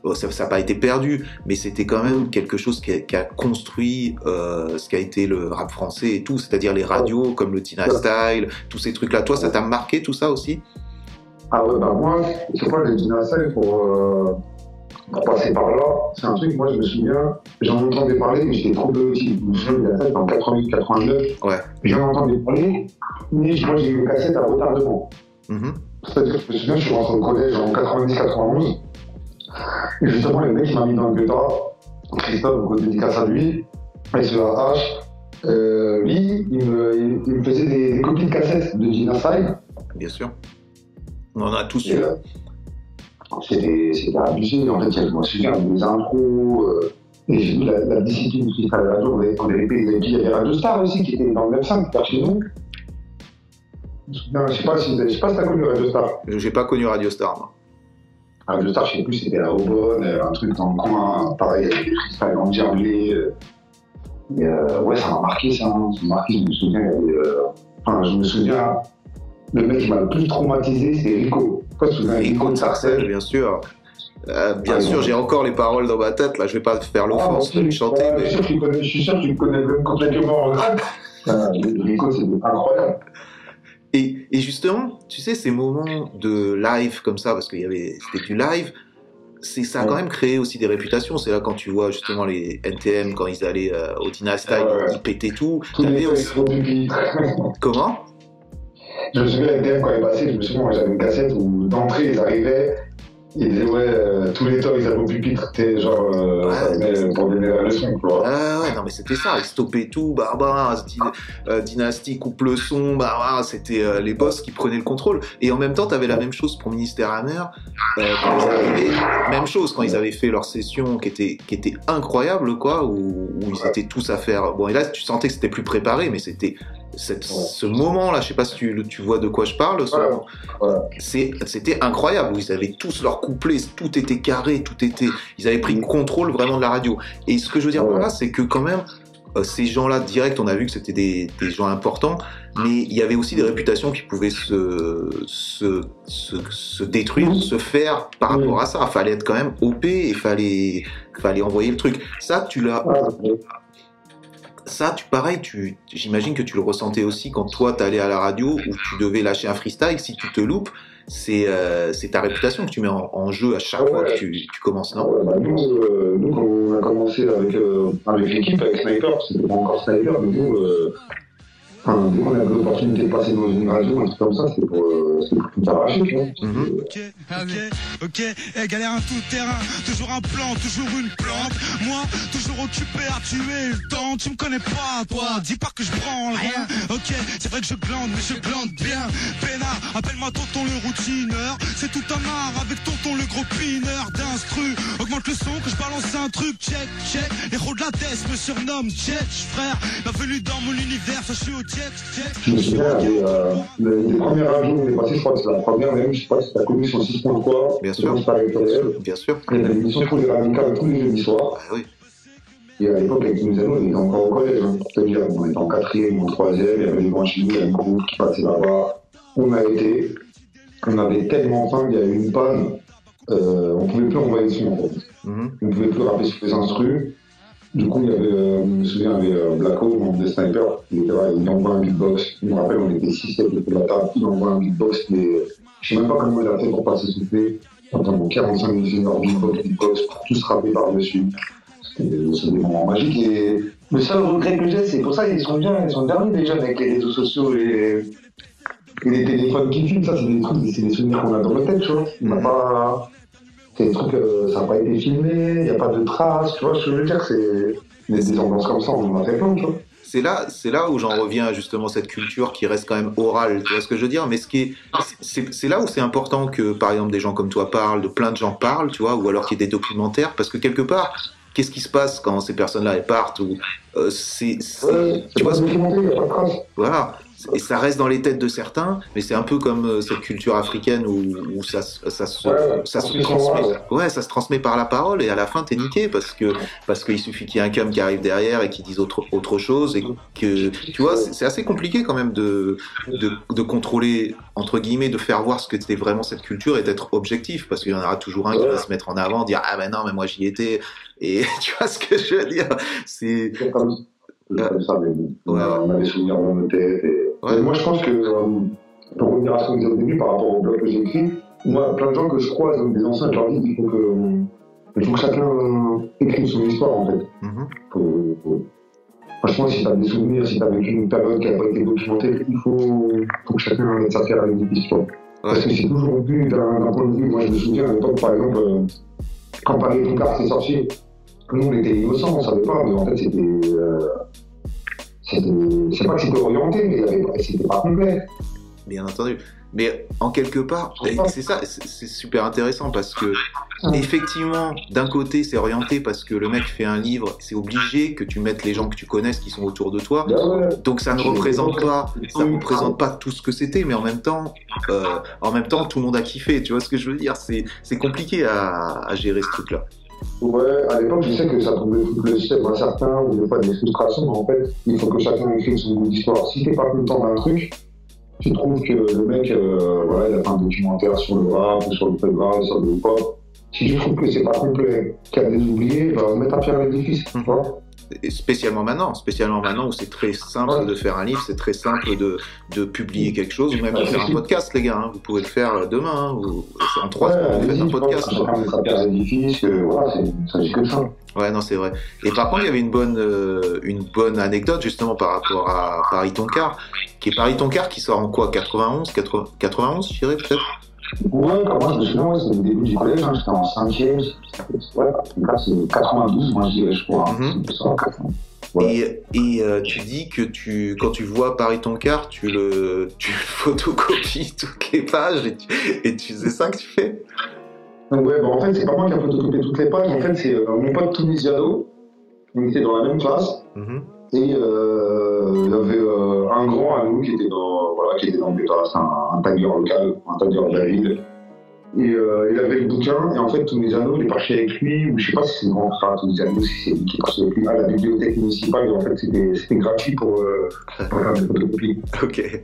bon, ça n'a pas été perdu, mais c'était quand même quelque chose qui a, qui a construit euh, ce qu'a été le rap français et tout, c'est-à-dire les radios comme le Tina. Style, tous ces trucs-là. Toi, ça t'a marqué tout ça aussi? Ah ouais, bah moi, c'est quoi le dinosaure pour, euh, pour passer par là C'est un truc, moi je me souviens, j'en entendais parler, mais j'étais trop petit. Je me souviens, il y a ça, en 88, 89. Ouais. J'en entendais parler, mais moi j'ai eu une cassette à retardement. Mhm. C'est-à-dire que je me souviens, je suis rentré au collège en 90-91. Et justement, le mec, m'a mis dans le guetta. Christophe, donc dédicace à lui. la hache. Euh, lui, il me, il, il me faisait des, des copies de cassettes de Gina Style. Bien sûr. On en a tous eu. euh, C'était abusé. En fait, je me des intros. Euh, et j'ai vu la, la discipline du freestyle radio. On avait, répété. Et puis, il y avait Radio Star aussi qui était dans le même 5 par chez nous. Souviens, je sais pas si, je sais pas si t'as connu Radio Star. J'ai pas connu Radio Star, moi. Radio Star, je sais plus, c'était la Aubonne, euh, un truc dans le coin, pareil, avec des freestyles en diablé. Euh, ouais, ça m'a marqué, ça. hein. Ça m'a marqué, je me souviens, euh, enfin, je me souviens, le mec qui m'a le plus traumatisé, c'était Rico. Toi, tu te souviens, Rico de Sarcelles bien sûr. Euh, bien Ah, sûr, ouais. j'ai encore les paroles dans ma tête. Là, je vais pas faire l'offense de Ah, chanter, mais je, suis sûr que tu connais, je suis sûr que tu connais même complètement. Euh, Rico, c'était incroyable. Et, et justement, tu sais, ces moments de live comme ça, parce qu'il y avait, c'était du live, c'est, ça a quand même créé aussi des réputations. C'est là quand tu vois justement les NTM, quand ils allaient euh, au Tina Style, Ouais, ils pétaient tout. Tous les aussi... Comment? Je me souviens, DM, quand il est passé, je me souviens, j'avais une cassette où d'entrée, ils arrivaient, ils disaient, ouais, euh, tous les temps, ils avaient au pupitre, t'es genre, euh, Ouais. pour donner la leçon, tu vois. Ah ouais, non mais c'était ça, ils stoppaient tout, Barbara, euh, Dynasty coupe le son, Barbara, c'était euh, les boss qui prenaient le contrôle. Et en même temps, t'avais la même chose pour Ministère Hammer, euh, quand ils arrivaient, même chose quand ils avaient fait leur session qui était, qui était incroyable, quoi, où, où ils étaient tous à faire. Bon, et là, tu sentais que c'était plus préparé, mais c'était cette- ce moment-là, je sais pas si tu, tu vois de quoi je parle, Ouais. c'était incroyable, ils avaient tous leurs couplets, tout était carré, tout était. Ils avaient pris le contrôle vraiment de la radio. Et ce que je veux dire par là, c'est que quand même, euh, ces gens-là, direct, on a vu que c'était des, des gens importants, mais il y avait aussi des réputations qui pouvaient se, se, se, se détruire, se faire par rapport à ça. Il fallait être quand même OP et il fallait, fallait envoyer le truc. Ça, tu l'as. Ça, tu pareil, tu, j'imagine que tu le ressentais aussi quand toi, t'allais à la radio où tu devais lâcher un freestyle. Si tu te loupes, c'est euh, ta réputation que tu mets en, jeu à chaque fois que tu, commences, non? Bah, nous, euh, on a commencé avec, euh, avec l'équipe, avec Sniper, c'était encore Sniper, mais nous, euh, Enfin, qu'on avait l'opportunité de passer dans une radio, un truc comme ça, c'était pour, euh, pour tout tu vois. Mhm. Ok, ok, ok, eh, galère un tout terrain, toujours un plan, toujours une plante. Moi, toujours occupé à tuer le temps, tu me connais pas, toi, dis pas que je branle rien. Ok, c'est vrai que je glande, mais je glande bien. Pénard, appelle-moi tonton le routineur, c'est tout un art avec tonton le gros pineur d'instru. Augmente le son que je balance un truc, check, check. Héros de la test me surnomment Jetch, frère. Bienvenue dans mon univers, ça je au check, check. Je me souviens, il avait, euh, le- les premières radios où on est passé, je crois que c'est la première même, je sais pas si t'as connu sur 6.3. Bien sûr. Bien sûr. Il y avait l'émission pour les radicales tous les jeudis soirs. Ah oui. Et à l'époque, avec amis, on était encore au collège, hein, pour te dire. On était en quatrième, en troisième, il y avait les grands chez nous, il y avait un groupe qui passait là-bas. On a été, on avait tellement faim qu'il y a eu une panne, euh, on pouvait plus envoyer le son en fait. Mhm. On pouvait plus rapper sur les instrus. Du coup, il y avait, euh, je me souviens, il y avait euh, Blacko, membre des snipers, il était là, il envoie un beatbox. Je me rappelle, on était 6-7 autour de la table, il envoie un beatbox, mais je sais même pas comment il a fait pour passer souffler. Pendant 45 minutes, leur beatbox, beatbox, pour tous rapper par-dessus. C'était des moments magiques et le seul regret que j'ai, c'est pour ça ils sont bien, ils sont derniers déjà avec les réseaux sociaux et, les téléphones qui filment, ça c'est des trucs, c'est des souvenirs qu'on a dans la tête, tu vois. On n'a pas. C'est des trucs, euh, ça n'a pas été filmé, il n'y a pas de traces, tu vois ce que je veux dire, c'est. Mais des ambiances comme ça, on en a fait plein, tu vois. C'est là, c'est là où j'en reviens à justement cette culture qui reste quand même orale, tu vois ce que je veux dire Mais ce qui est, c'est là où c'est important que, par exemple, des gens comme toi parlent, de plein de gens parlent, tu vois, ou alors qu'il y ait des documentaires, parce que quelque part, qu'est-ce qui se passe quand ces personnes-là elles partent ou euh, c'est, Ouais, tu c'est vois, pas ce- traces. voilà, et ça reste dans les têtes de certains, mais c'est un peu comme euh, cette culture africaine où, où ça, se- ça, se, Ouais, ça se transmet, ouais, ça se transmet par la parole et à la fin t'es niqué parce que parce qu'il suffit qu'il y ait un cam qui arrive derrière et qui dise autre autre chose et que tu vois c'est assez compliqué quand même de, de de contrôler entre guillemets de faire voir ce que c'était vraiment cette culture et d'être objectif parce qu'il y en aura toujours un qui va se mettre en avant dire ah ben non mais moi j'y étais et [laughs] tu vois ce que je veux dire? C'est comme, comme ça, mais bon, on a- Ouais. on a des souvenirs dans nos têtes. Et... Ouais. Moi, je pense que, euh, pour revenir à ce qu'on disait au début par rapport au blog que j'ai écrit, moi, plein de gens que je croise, donc des anciens, je leur dis qu'il faut que, il faut que chacun euh, écrive son histoire, en fait. Mhm. Faut- faut- Franchement, si t'as des souvenirs, si t'as vécu une période qui n'a pas été documentée, il faut, faut que chacun mette sa pierre à l'édifice, quoi. Parce que c'est toujours vu d'un d'un point de vue. Moi, je me souviens à l'époque, par exemple, euh, quand Paris Ricard s'est sorti, nous, on était innocents, on savait pas, mais en fait, c'était. Euh, c'était- c'est pas que c'était orienté, mais c'était pas complet. Bien entendu. Mais en quelque part, c'est ça, c'est super intéressant parce que effectivement, d'un côté, c'est orienté parce que le mec fait un livre, c'est obligé que tu mettes les gens que tu connaisses qui sont autour de toi. Donc ça ne représente pas, ça ne représente pas tout ce que c'était, mais en même temps, euh, en même temps, tout le monde a kiffé. Tu vois ce que je veux dire? C'est c'est compliqué à, à gérer ce truc-là. Ouais, à l'époque, je sais que ça pouvait foutre le système à certains, ou des fois des frustrations, mais en fait, il faut que chacun écrive son bout d'histoire. Si t'es pas content d'un truc, tu trouves que le mec, euh, voilà, il a fait un documentaire sur le rap, ou sur le rap, sur le hip-hop. Si tu trouves que c'est pas complet, qu'il y a des oubliés, bah, mettre à pierre l'édifice, tu vois. Et spécialement maintenant, spécialement maintenant où c'est très simple Ouais. de faire un livre, c'est très simple de, de publier quelque chose, ou même de faire un podcast, les gars. hein. Vous pouvez le faire demain. hein. Vous- en trois secondes, vous faites un podcast. c'est- que ça. Ouais, non, c'est vrai. Et par contre, il y avait une bonne, euh, une bonne anecdote justement par rapport à Paris Toncar, qui est Paris Toncar qui sort en quoi? 91, 80 91, je dirais peut-être? Ouais, quand moi, je me souviens, ouais, c'était le début du collège, hein, j'étais en 5e, ouais, là, c'est 92, moi, je dirais, je crois. Mhm. C'est ça, 92. Ouais. Et, et euh, tu dis que tu, quand tu vois Paris Toncar, tu le, tu [laughs] photocopies toutes les pages et tu, et tu ça que tu fais? Ouais, bah, en fait, c'est pas moi qui a photocopié toutes les pages. En fait, c'est euh, mon pote Tunisiano. On était dans la même classe. Mhm. Et euh, il y avait euh, un grand à nous qui était dans, voilà, qui était dans le c'est un, un tailleur local, un tailleur de la ville. Et euh, il avait le bouquin, et en fait, Tunisiano, il est parti avec lui, ou je sais pas si c'est le grand frère Tunisiano, si c'est lui qui est parti avec lui à la bibliothèque municipale, et en fait, c'était gratuit pour, euh, pour faire des photocopies. Ok.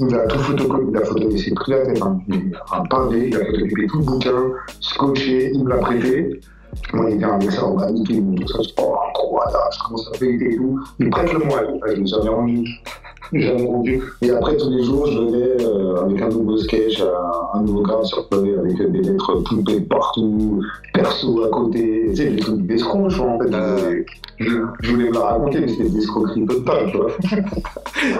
Il a tout photocopié, il a photocopié, c'est pris la tête, hein. Un pavé, il a photocopié tout le bouquin, scotché, il me l'a prêté. Moi, il avec ça, on m'a niqué, tout ça, je oh, incroyable, je commence à payer et tout. Il prête le moi, je l'ai jamais rendu. Jamais rendu. Et après, tous les jours, je venais euh, avec un nouveau sketch, un, un nouveau grave sur feuille, avec des lettres poupées partout, perso à côté, tu sais, des trucs d'escrocs, je vois, en fait. Euh. Je, je voulais me la raconter, mais c'était des escroqueries totales, tu vois. [laughs]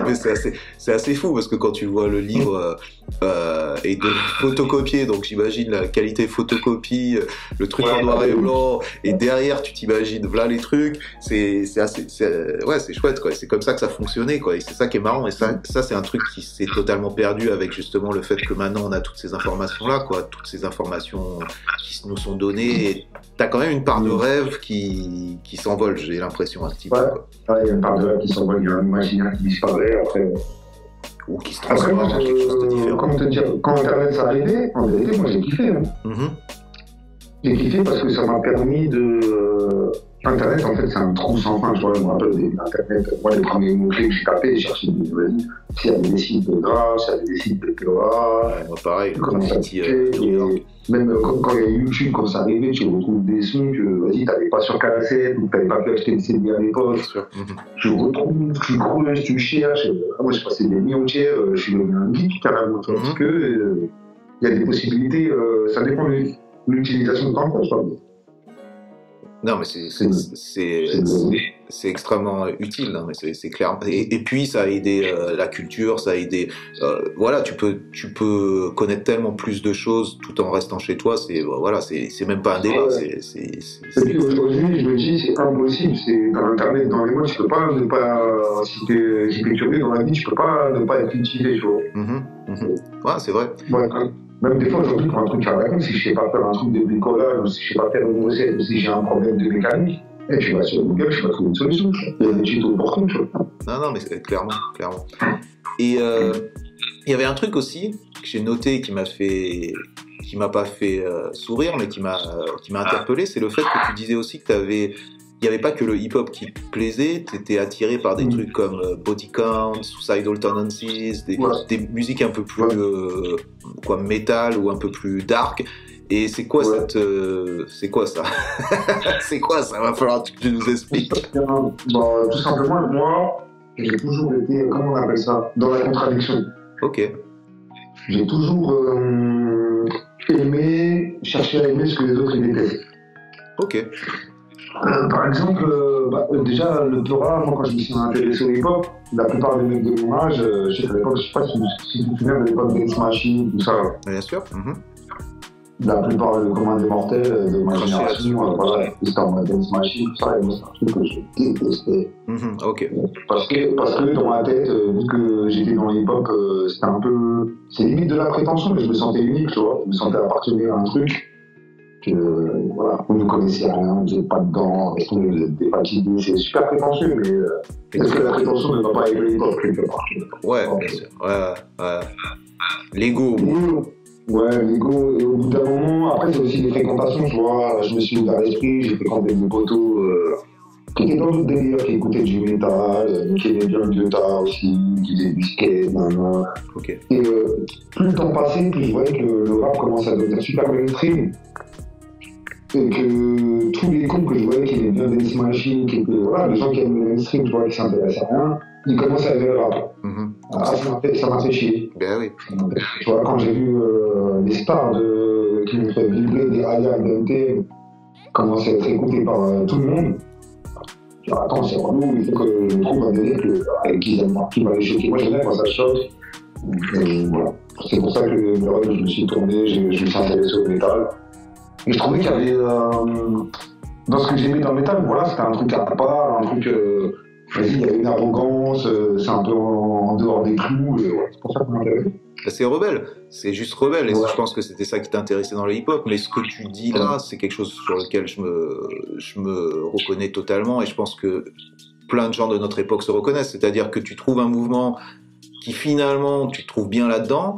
Mais c'est assez, c'est assez fou parce que quand tu vois le livre euh, et de photocopier, donc j'imagine la qualité photocopie, le truc en Ouais, noir ouais, et et derrière tu t'imagines voilà les trucs, c'est c'est assez, c'est- ouais c'est chouette quoi. C'est comme ça que ça fonctionnait quoi. Et c'est ça qui est marrant. Et ça, ça c'est un truc qui s'est totalement perdu avec justement le fait que maintenant on a toutes ces informations là quoi, toutes ces informations qui nous sont données. Et T'as quand même une part de rêve qui, qui s'envole, j'ai l'impression un petit peu, Ouais. il y a une part de là qui s'envole, il y a un imaginaire qui disparaît, après. ou qui se transforme en quelque chose de euh, différent. comment te dire, quand Internet s'est arrivé, en vérité, moi j'ai kiffé. hein. Mhm. J'ai kiffé parce que ça m'a permis de. euh, Internet, en fait, c'est un trou sans fin. Je me rappelle d'Internet. Moi, les premiers mots-clés que j'ai tapés, j'ai cherché des nouvelles. S'il y avait des sites de grâce, s'il y avait des sites de Cora, Ouais, moi pareil, euh. New York. et Même euh, quand, quand il y a YouTube, quand ça arrivait, tu retrouves des sons que, vas-y, t'avais pas sur cassette ou t'avais pas pu acheter le CD à l'époque. Tu retrouves, tu creuses, tu cherches. Moi, j'ai passé des nuits entières, euh, je suis devenu un geek carrément. Mhm. Parce que euh, il y a des possibilités, euh, ça dépend de l'utilisation de je crois. Non, mais c'est extrêmement utile, hein, c'est clair. Et, et puis ça a aidé euh, la culture, ça a aidé. euh, voilà, tu peux tu peux connaître tellement plus de choses tout en restant chez toi. C'est voilà, c'est c'est même pas un débat. Ouais. c'est aujourd'hui, je me dis, c'est impossible, c'est dans Internet, dans les mots, tu peux pas ne pas, si t'es dans la vie, tu peux pas ne pas être tu vois. Mhm, mhm. Ouais, c'est vrai. Ouais. Même des fois, aujourd'hui, pour un truc à la si je sais pas faire un truc de bricolage, ou si je sais pas faire une recette, ou si j'ai un problème de mécanique, et tu vas sur Google, tu vas trouver une solution. tu. Il y a des tutos pour tout, tu vois. Non, non, mais clairement, clairement. Et euh, il y avait un truc aussi que j'ai noté qui m'a fait, qui m'a pas fait euh, sourire, mais qui m'a, euh, qui m'a interpellé, c'est le fait que tu disais aussi que t'avais, il n'y avait pas que le hip-hop qui te plaisait, tu étais attiré par des Mm. trucs comme euh, Body Count, Suicidal Tendencies, des, Ouais. des musiques un peu plus Ouais. euh, quoi, metal ou un peu plus dark. Et c'est quoi Ouais. cette, euh, c'est quoi ça [laughs] C'est quoi ça? Va falloir que tu nous expliques. [laughs] Bon, tout simplement, moi, j'ai toujours été, comment on appelle ça, dans la contradiction. Ok. J'ai toujours euh, aimé, cherché à aimer ce que les autres détestent. Ok. Euh, par exemple, euh, bah, euh, déjà, le Torah, moi, quand je me suis intéressé au hip-hop, la plupart des mecs de mon âge, euh, je sais qu'à l'époque, je sais pas si, si tu te souviens de l'époque Dance Machine, tout ça. Bien sûr. Mhm. La plupart des communs des mortels de ma génération, voilà, c'était en mode Dance Machine, tout ça, et moi, c'est un truc que je détestais. Mhm. Ok. Parce que, parce que dans ma tête, vu que j'étais dans hip-hop, c'était un peu. C'est limite de la prétention, mais je me sentais unique, tu vois. Je me sentais appartenir à un truc. Que, euh, voilà, on ne connaissait rien, on n'était pas dedans, des fatigués. C'est super prétentieux, mais euh, est-ce que la prétention ne va pas le hip-hop quelque part Ouais, bien sûr. Ouais, ouais. L'ego. Ouais, l'ego, et au bout d'un moment, après, c'est aussi des fréquentations, tu vois. Je me suis ouvert l'esprit, j'ai fréquenté des poteaux euh, qui étaient dans le délire, qui écoutaient du métal, euh, qui aimaient bien le Viota aussi, qui du skate, nanana. Ok. Et euh, plus le temps passait, plus je voyais que le rap commençait à devenir super mainstream. Et que tous les cons que je voyais qui aimaient bien Dance Machine, qui étaient, voilà, les gens qui aiment le mainstream, tu vois, qui s'intéressaient à rien, ils commençaient à aimer le rap. Mhm. Ah, ça m'a fait, ça m'a fait chier. Ben oui. Tu vois, quand j'ai vu euh, les stars de, qui m'ont fait vibrer des Aya BNT commencer à être écoutés par euh, tout le monde, je dis, attends, c'est relou, il faut que je trouve un délire que- qui va les choquer. Moi, j'aime bien quand ça choque. Et voilà. C'est pour ça que je me suis tourné, je, je me suis intéressé au métal. Et je trouvais qu'il y avait. euh, dans ce que j'aimais dans le métal, voilà, c'était un truc à part, un truc. euh, vas-y, il y avait une arrogance, euh, c'est un peu en, dehors des clous, c'est pour ça que m'intéresse. Ben, C'est rebelle. C'est juste rebelle. Et je pense que c'était ça qui t'intéressait dans le hip-hop. Mais ce que tu dis là, c'est quelque chose sur lequel je me, je me reconnais totalement. Et je pense que plein de gens de notre époque se reconnaissent. C'est-à-dire que tu trouves un mouvement qui finalement, tu te trouves bien là-dedans.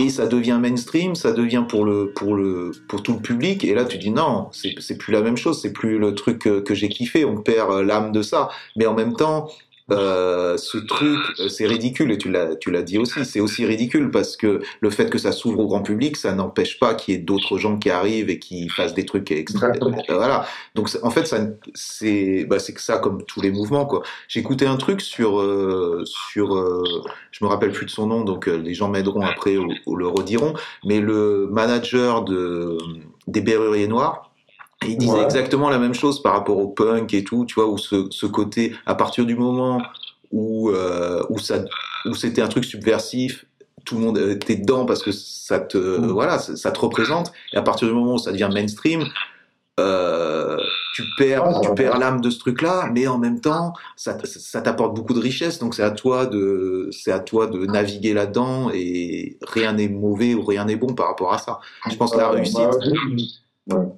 Et ça devient mainstream, ça devient pour le pour le pour tout le public. Et là, tu dis non, c'est plus la même chose, c'est plus le truc que, que j'ai kiffé. On perd euh, l'âme de ça. Mais en même temps, euh, ce truc, euh, c'est ridicule et tu l'as, tu l'as dit aussi, c'est aussi ridicule parce que le fait que ça s'ouvre au grand public, ça n'empêche pas qu'il y ait d'autres gens qui arrivent et qui fassent des trucs extra. Euh, voilà. Donc en fait, ça, c'est, bah, c'est que ça comme tous les mouvements quoi. Écouté un truc sur, euh, sur, euh, je me rappelle plus de son nom, donc euh, les gens m'aideront après ou, ou le rediront, mais le manager de des Berruriers Noirs. Et il disait Ouais. exactement la même chose par rapport au punk et tout, tu vois, où ce, ce côté, à partir du moment où, euh, où, ça, où c'était un truc subversif, tout le monde était dedans parce que ça te, Mm. voilà, ça, ça te représente. Et à partir du moment où ça devient mainstream, euh, tu perds, Ah, tu perds l'âme de ce truc-là, mais en même temps, ça, ça t'apporte beaucoup de richesse. Donc c'est à toi de, c'est à toi de naviguer là-dedans et rien n'est mauvais ou rien n'est bon par rapport à ça. Je pense que la réussite, bah,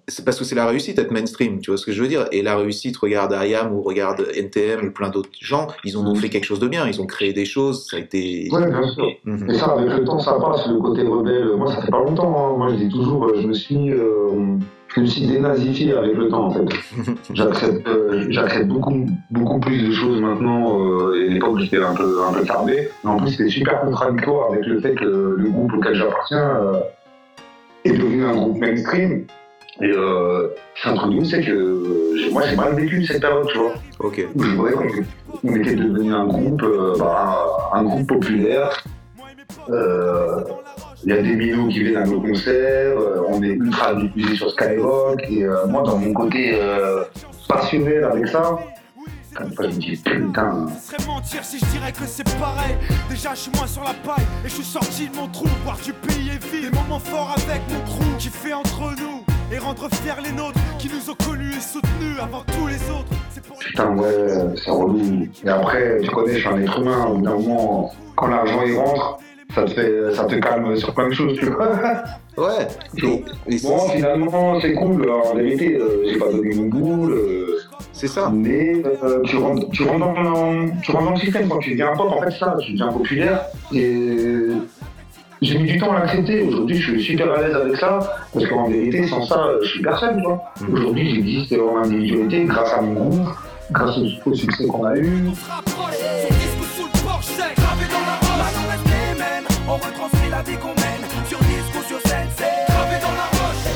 c'est parce que c'est la réussite d'être mainstream, tu vois ce que je veux dire? Et la réussite, regarde IAM ou regarde NTM ou plein d'autres gens, ils ont Mhm. fait quelque chose de bien, ils ont créé des choses, ça a été... Ouais, bien sûr. Mhm. Et ça, avec le temps, ça passe, le côté rebelle. Moi, ça fait pas longtemps. hein. Moi, je dis toujours, euh, je me suis, euh, je me suis dénazifié avec le temps, en fait. [laughs] J'accepte, euh, j'accepte beaucoup, beaucoup plus de choses maintenant. Euh, et à l'époque, j'étais un peu, un peu tardé. Mais en plus, c'était super contradictoire avec le fait que le groupe auquel j'appartiens est devenu un groupe mainstream. Et euh, c'est un truc de ouf, c'est que euh, moi, j'ai mal vécu cette période, tu vois. Ok. où je voyais qu'on on était devenu un groupe, euh, bah, un groupe populaire. Euh, Il y a des minots qui viennent à nos concerts, euh, on est ultra diffusé sur Skyrock. Et euh, moi, dans mon côté euh, passionnel avec ça, comme ça, je me dis putain. Ce serait mentir si je dirais que c'est pareil. Déjà, je suis moins sur la paille et je suis sorti de mon trou. Voir du pays et vivre des moments forts avec mon crew qui fait entre nous et rendre fiers les nôtres qui nous ont connus et soutenus avant tous les autres. C'est pour Putain, ouais, c'est relou. Et après, tu connais, je suis un être humain. Au bout d'un moment, quand l'argent y rentre, ça te, fait, ça te calme sur plein de choses, tu vois. [laughs] Ouais. Bon, finalement, c'est cool. En vérité, euh, j'ai pas donné mon boule. euh, c'est ça. Mais euh, tu, rentres, tu, rentres dans, tu rentres dans le système quand tu deviens pop, en fait, ça, tu deviens populaire. Et j'ai mis du temps à l'accepter. Aujourd'hui, je suis super à l'aise avec ça. Parce qu'en vérité, sans ça, je suis personne. Mhm. Aujourd'hui, j'existe en individualité grâce à mon groupe, grâce au, succès qu'on a eu.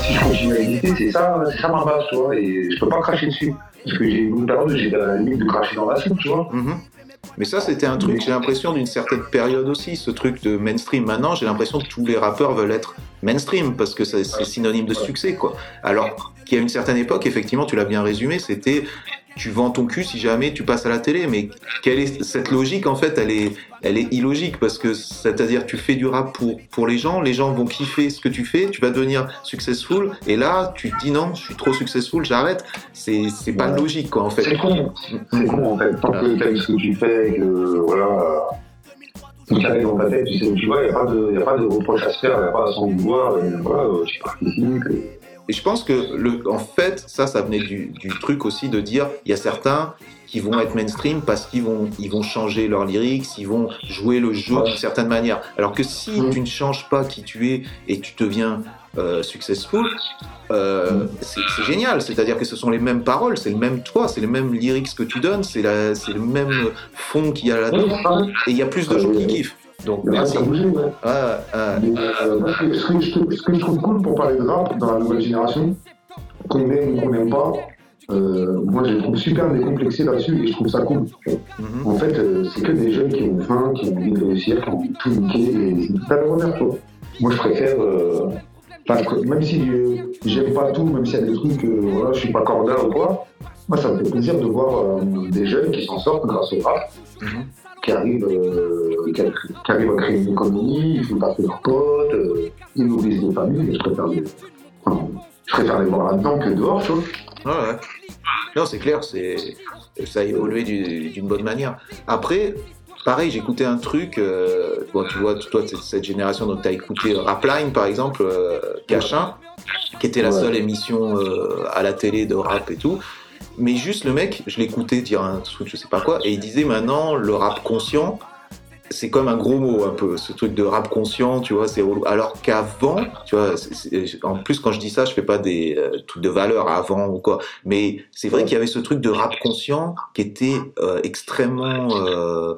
Si je continue à exister, c'est ça, c'est ça ma base, tu vois. Et je peux pas cracher dessus. Parce que j'ai une période où à la limite de cracher dans la soupe, tu vois. Mhm. Mais ça, c'était un truc, j'ai l'impression, d'une certaine période aussi, ce truc de mainstream. Maintenant, j'ai l'impression que tous les rappeurs veulent être mainstream parce que c'est synonyme de succès, quoi. Alors qu'à une certaine époque, effectivement, tu l'as bien résumé, c'était tu vends ton cul si jamais tu passes à la télé. Mais quelle est cette logique, en fait, elle est, elle est illogique parce que c'est-à-dire tu fais du rap pour, pour les gens, les gens vont kiffer ce que tu fais, tu vas devenir successful, et là, tu te dis non, je suis trop successful, j'arrête. C'est c'est pas Ouais. logique, quoi, en fait. C'est con, c'est con en fait. Tant que t'aimes ce que tu fais, que voilà, tout carré dans ta tête, tu sais où tu vas, il n'y a, pas de- y a pas de reproche à se faire, il n'y a pas à s'en vouloir, et voilà, tu participes. et- Et je pense que, le, en fait, ça, ça venait du, du truc aussi de dire, il y a certains qui vont être mainstream parce qu'ils vont, ils vont changer leurs lyrics, ils vont jouer le jeu d'une certaine manière. Alors que si tu ne changes pas qui tu es et tu deviens euh, successful, euh, c'est c'est génial. C'est-à-dire que ce sont les mêmes paroles, c'est le même toi, c'est les mêmes lyrics que tu donnes, c'est le même fond qu'il y a là-dedans. Et il y a plus de gens qui kiffent. Donc a merci. bouger, ouais. Ah, Mais, euh, ce, que, que je trouve- ce que je trouve cool pour parler de rap dans la nouvelle génération, qu'on aime ou qu'on n'aime pas, euh, moi je les trouve super décomplexés là-dessus et je trouve ça cool. mhm. En fait, euh, c'est que des jeunes qui ont faim, qui ont envie de réussir, qui ont envie de tout niquer, et c'est leur honneur, quoi. Moi, je préfère, euh, que- même si j'aime pas tout, même s'il y a des trucs, euh, voilà, je suis pas corda ou quoi, moi, ça me fait plaisir de voir des jeunes qui s'en sortent grâce au rap, Mhm. Qui arrivent, euh, qui, qui arrivent à créer une économie, ils font passer leurs potes, euh, ils nourrissent des familles, et je préfère les, enfin, je préfère les voir là-dedans que dehors, tu vois. Ouais, ouais. Non, c'est clair, c'est ça a évolué du- d'une bonne manière. Après, pareil, j'écoutais un truc. euh, bon, tu vois, toi, cette génération, donc tu as écouté Rapline, par exemple, euh, Cachin, qui était la Ouais. seule émission à la télé de rap et tout. Mais juste le mec, je l'écoutais dire un truc, je sais pas quoi, et il disait maintenant le rap conscient, c'est comme un gros mot un peu, ce truc de rap conscient, tu vois, c'est Alors qu'avant, tu vois, en plus quand je dis ça, je fais pas des euh, trucs de valeur avant ou quoi, mais c'est vrai qu'il y avait ce truc de rap conscient qui était euh, extrêmement, euh,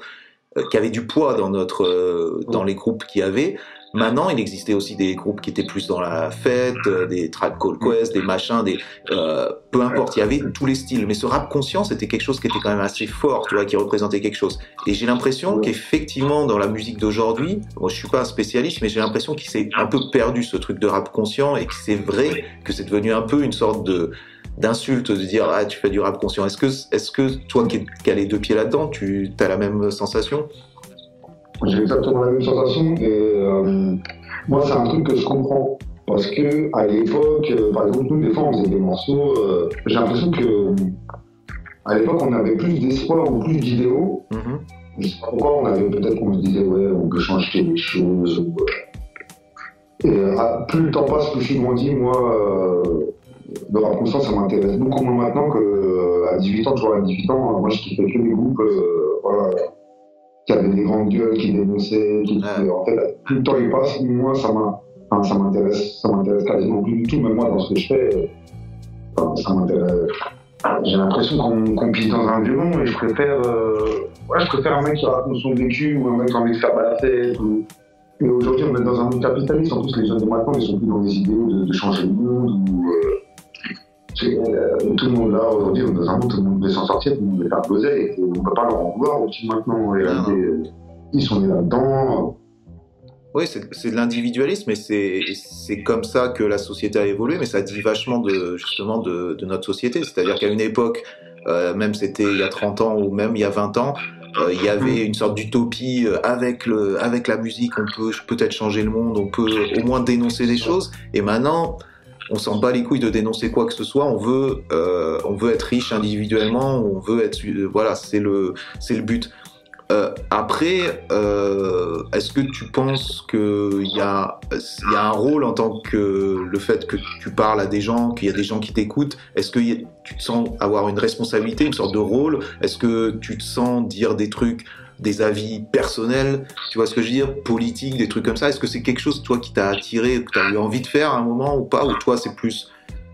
qui avait du poids dans notre, dans les groupes qu'il y avait. Maintenant, il existait aussi des groupes qui étaient plus dans la fête, euh, des Tribe Called Quest, des machins, des euh, peu importe. Il y avait tous les styles, mais ce rap conscient, c'était quelque chose qui était quand même assez fort, tu vois, qui représentait quelque chose. Et j'ai l'impression qu'effectivement, dans la musique d'aujourd'hui, moi, je suis pas un spécialiste, mais j'ai l'impression qu'il s'est un peu perdu ce truc de rap conscient et que c'est vrai que c'est devenu un peu une sorte de d'insulte de dire ah tu fais du rap conscient. Est-ce que est-ce que toi qui, qui as les deux pieds là-dedans, tu as la même sensation? J'ai exactement la même sensation et euh, moi c'est un truc que je comprends. Parce que à l'époque, euh, par exemple nous des fois on faisait des morceaux, euh, j'ai l'impression que à l'époque on avait plus d'espoir ou plus d'idéaux. Mm Je sais pas pourquoi on avait peut-être qu'on se disait ouais on peut changer les choses. Et plus le temps passe, plus je suis grandi, moi le rap conscient ça m'intéresse beaucoup moins maintenant qu'à 18 ans, toujours à 18 ans, moi je kiffais que des groupes, voilà qui avait des grandes gueules, qui dénonçaient. Qui, En fait, plus le temps il passe, moins ça m'intéresse, ça m'intéresse quasiment plus du tout. Même moi, dans ce que je fais, ça m'intéresse. J'ai l'impression qu'on qu pisse dans un violon et je préfère, euh, ouais, je préfère un mec qui raconte son vécu ou un mec qui a envie de faire la fête. Ou... Et aujourd'hui, on est dans un monde capitaliste. En plus, les jeunes de maintenant, ils sont plus dans les idées de, de changer le monde ou. Euh, euh, tout le monde là, aujourd'hui, dans un monde, tout le monde veut s'en sortir, tout le monde veut faire poser, et on ne peut pas leur en vouloir aussi maintenant. Et ils sont là-dedans. Oui, c'est de l'individualisme, et c'est comme ça que la société a évolué, mais ça dit vachement de, justement de, de notre société. C'est-à-dire qu'à une époque, euh, même c'était il y a 30 ans ou même il y a 20 ans, euh, il y avait une sorte d'utopie avec, le, avec la musique, on peut peut-être changer le monde, on peut au moins dénoncer des choses, et maintenant on s'en bat les couilles de dénoncer quoi que ce soit. On veut, euh, on veut être riche individuellement. On veut être, voilà, c'est le, c'est le but. Euh, après, euh, est-ce que tu penses qu'il y a, y a un rôle en tant que le fait que tu parles à des gens, qu'il y a des gens qui t'écoutent Est-ce que tu te sens avoir une responsabilité, une sorte de rôle? Est-ce que tu te sens dire des trucs des avis personnels, tu vois ce que je veux dire, politiques, des trucs comme ça. Est-ce que c'est quelque chose, toi, qui t'a attiré, que tu as eu envie de faire à un moment ou pas Ou toi, c'est plus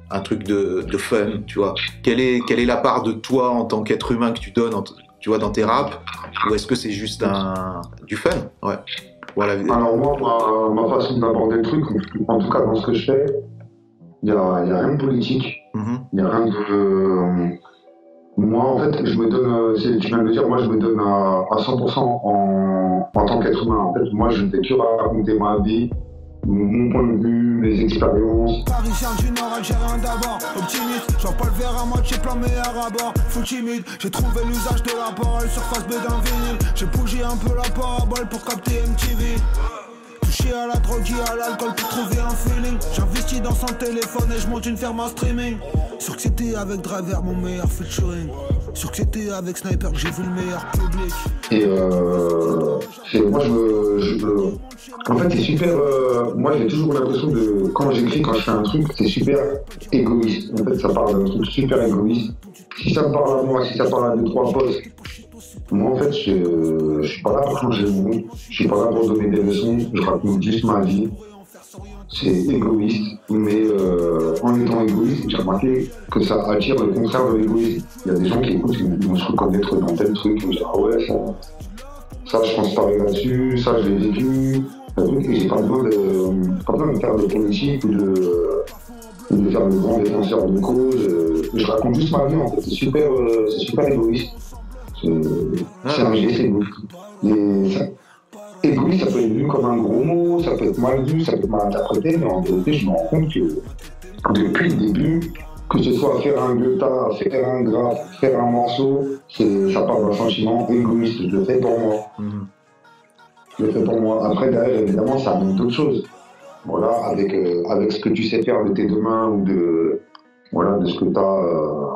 un truc de, fun, tu vois? Quelle est, quelle est la part de toi en tant qu'être humain que tu donnes, tu vois, dans tes raps? Ou est-ce que c'est juste un, du fun? Ouais. Voilà. Alors moi, ma, façon d'aborder le truc, en tout cas dans ce que je fais, il n'y a, a, rien de politique, mm-hmm. il n'y a rien de... Moi, en fait, je me donne, euh, dire, moi, je me donne à, 100% en, en tant qu'être humain. En fait, moi, je ne fais que raconter ma vie, mon point de vue, mes expériences. Parisien du Nord, Algérien d'abord, optimiste, j'en pas le verre à moitié plein meilleur à bord, fou timide, j'ai trouvé l'usage de la parole, surface B d'un vinyle, j'ai bougé un peu la parabole pour capter MTV à la drogue et à l'alcool pour trouver un feeling. J'investis dans son téléphone et je monte une ferme en streaming. Sur que c'était avec Driver mon meilleur featuring. Sur que c'était avec Sniper que j'ai vu le meilleur public. Et euh, moi je, je, En fait c'est super. Euh, moi j'ai toujours l'impression de. Quand j'écris, quand je fais un truc, c'est super égoïste. En fait ça parle d'un truc super égoïste. Si ça me parle à moi, si ça parle à deux, trois potes moi, en fait, je ne suis pas là pour changer le monde. Je suis pas là pour donner des leçons. Je raconte juste ma vie. C'est égoïste, mais euh, en étant égoïste, j'ai remarqué que ça attire le contraire de l'égoïsme. Il y a des gens qui écoutent, qui vont se reconnaître dans tel truc, ils vont dire Ah ouais, ça, ça je pense pas là-dessus, ça je l'ai vécu. J'ai pas besoin de, pas besoin de faire de politique ou de, de faire le grand défenseur de cause. Je raconte juste ma vie en fait. C'est super, euh, c'est super égoïste. C'est un geste égoïste. égoïste, ça peut être vu comme un gros mot, ça peut être mal vu, ça peut être mal interprété, mais en vérité, je me rends compte que depuis le début, que ce soit faire un guitar, faire un graphe, faire un morceau, ça part d'un sentiment égoïste. Je le fais pour moi. Mhm. Je le fais pour moi. Après, derrière, évidemment, ça amène d'autres choses. Voilà, avec, euh, avec ce que tu sais faire de tes deux mains ou de, voilà, de ce que tu as, euh,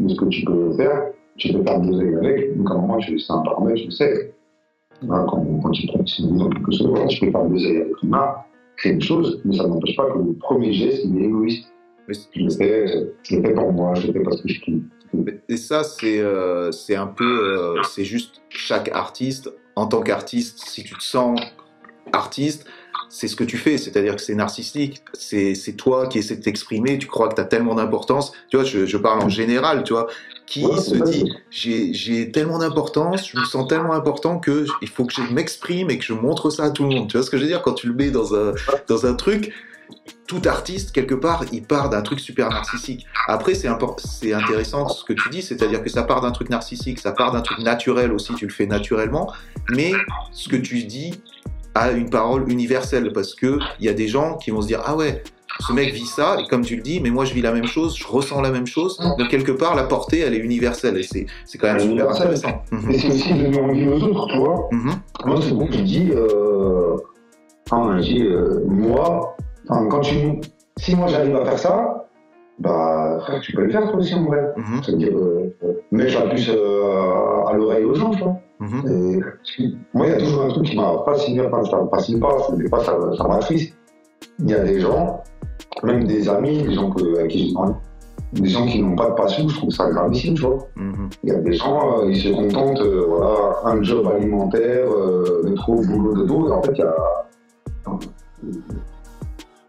de ce que tu peux faire tu peux faire deux avec, donc à un moment, c'est un paramètre, je sais. quand, quand tu prends quelque chose, voilà, tu peux faire deux avec une main, créer une chose, mais ça n'empêche pas que le premier geste, il est égoïste. Je le fais, je le fais pour moi, je le fais parce que je kiffe. Et ça, c'est euh, un peu, euh, c'est juste chaque artiste en tant qu'artiste, si tu te sens artiste, c'est ce que tu fais, c'est-à-dire que c'est narcissique, c'est toi qui essaies de t'exprimer, tu crois que tu as tellement d'importance, tu vois, je, parle en général, tu vois, qui se dit, j'ai tellement d'importance, je me sens tellement important que il faut que je m'exprime et que je montre ça à tout le monde, tu vois ce que je veux dire, quand tu le mets dans un, dans un truc, tout artiste, quelque part, il part d'un truc super narcissique. Après, c'est intéressant ce que tu dis, c'est-à-dire que ça part d'un truc narcissique, ça part d'un truc naturel aussi, tu le fais naturellement, mais ce que tu dis a une parole universelle, parce qu'il y a des gens qui vont se dire, ah ouais, ce mec vit ça, et comme tu le dis, mais moi je vis la même chose, je ressens la même chose, donc quelque part, la portée, elle est universelle, et c'est quand même super intéressant. Et c'est aussi de donner aux autres, tu vois. Mhm. Moi, c'est bon, je dis, euh, enfin, euh, moi, quand tu, si moi j'arrive à faire ça, bah frère, tu peux le faire toi aussi en vrai. Mm Ça veut dire, euh, mettre la puce euh, à l'oreille aux gens, tu vois. Mhm. moi, il y a toujours un truc qui m'a fasciné, enfin, ça me fascine pas, ça me pas, ça, ça m'attriste. Il y a des gens, même des amis, des gens que, avec qui j'ai parlé, des gens qui n'ont pas de passion, je trouve ça gravissime, tu vois. Mhm. Il y a des gens, euh, ils se contentent, euh, voilà, un job alimentaire, euh, de trop boulot de dos, et en fait, il y a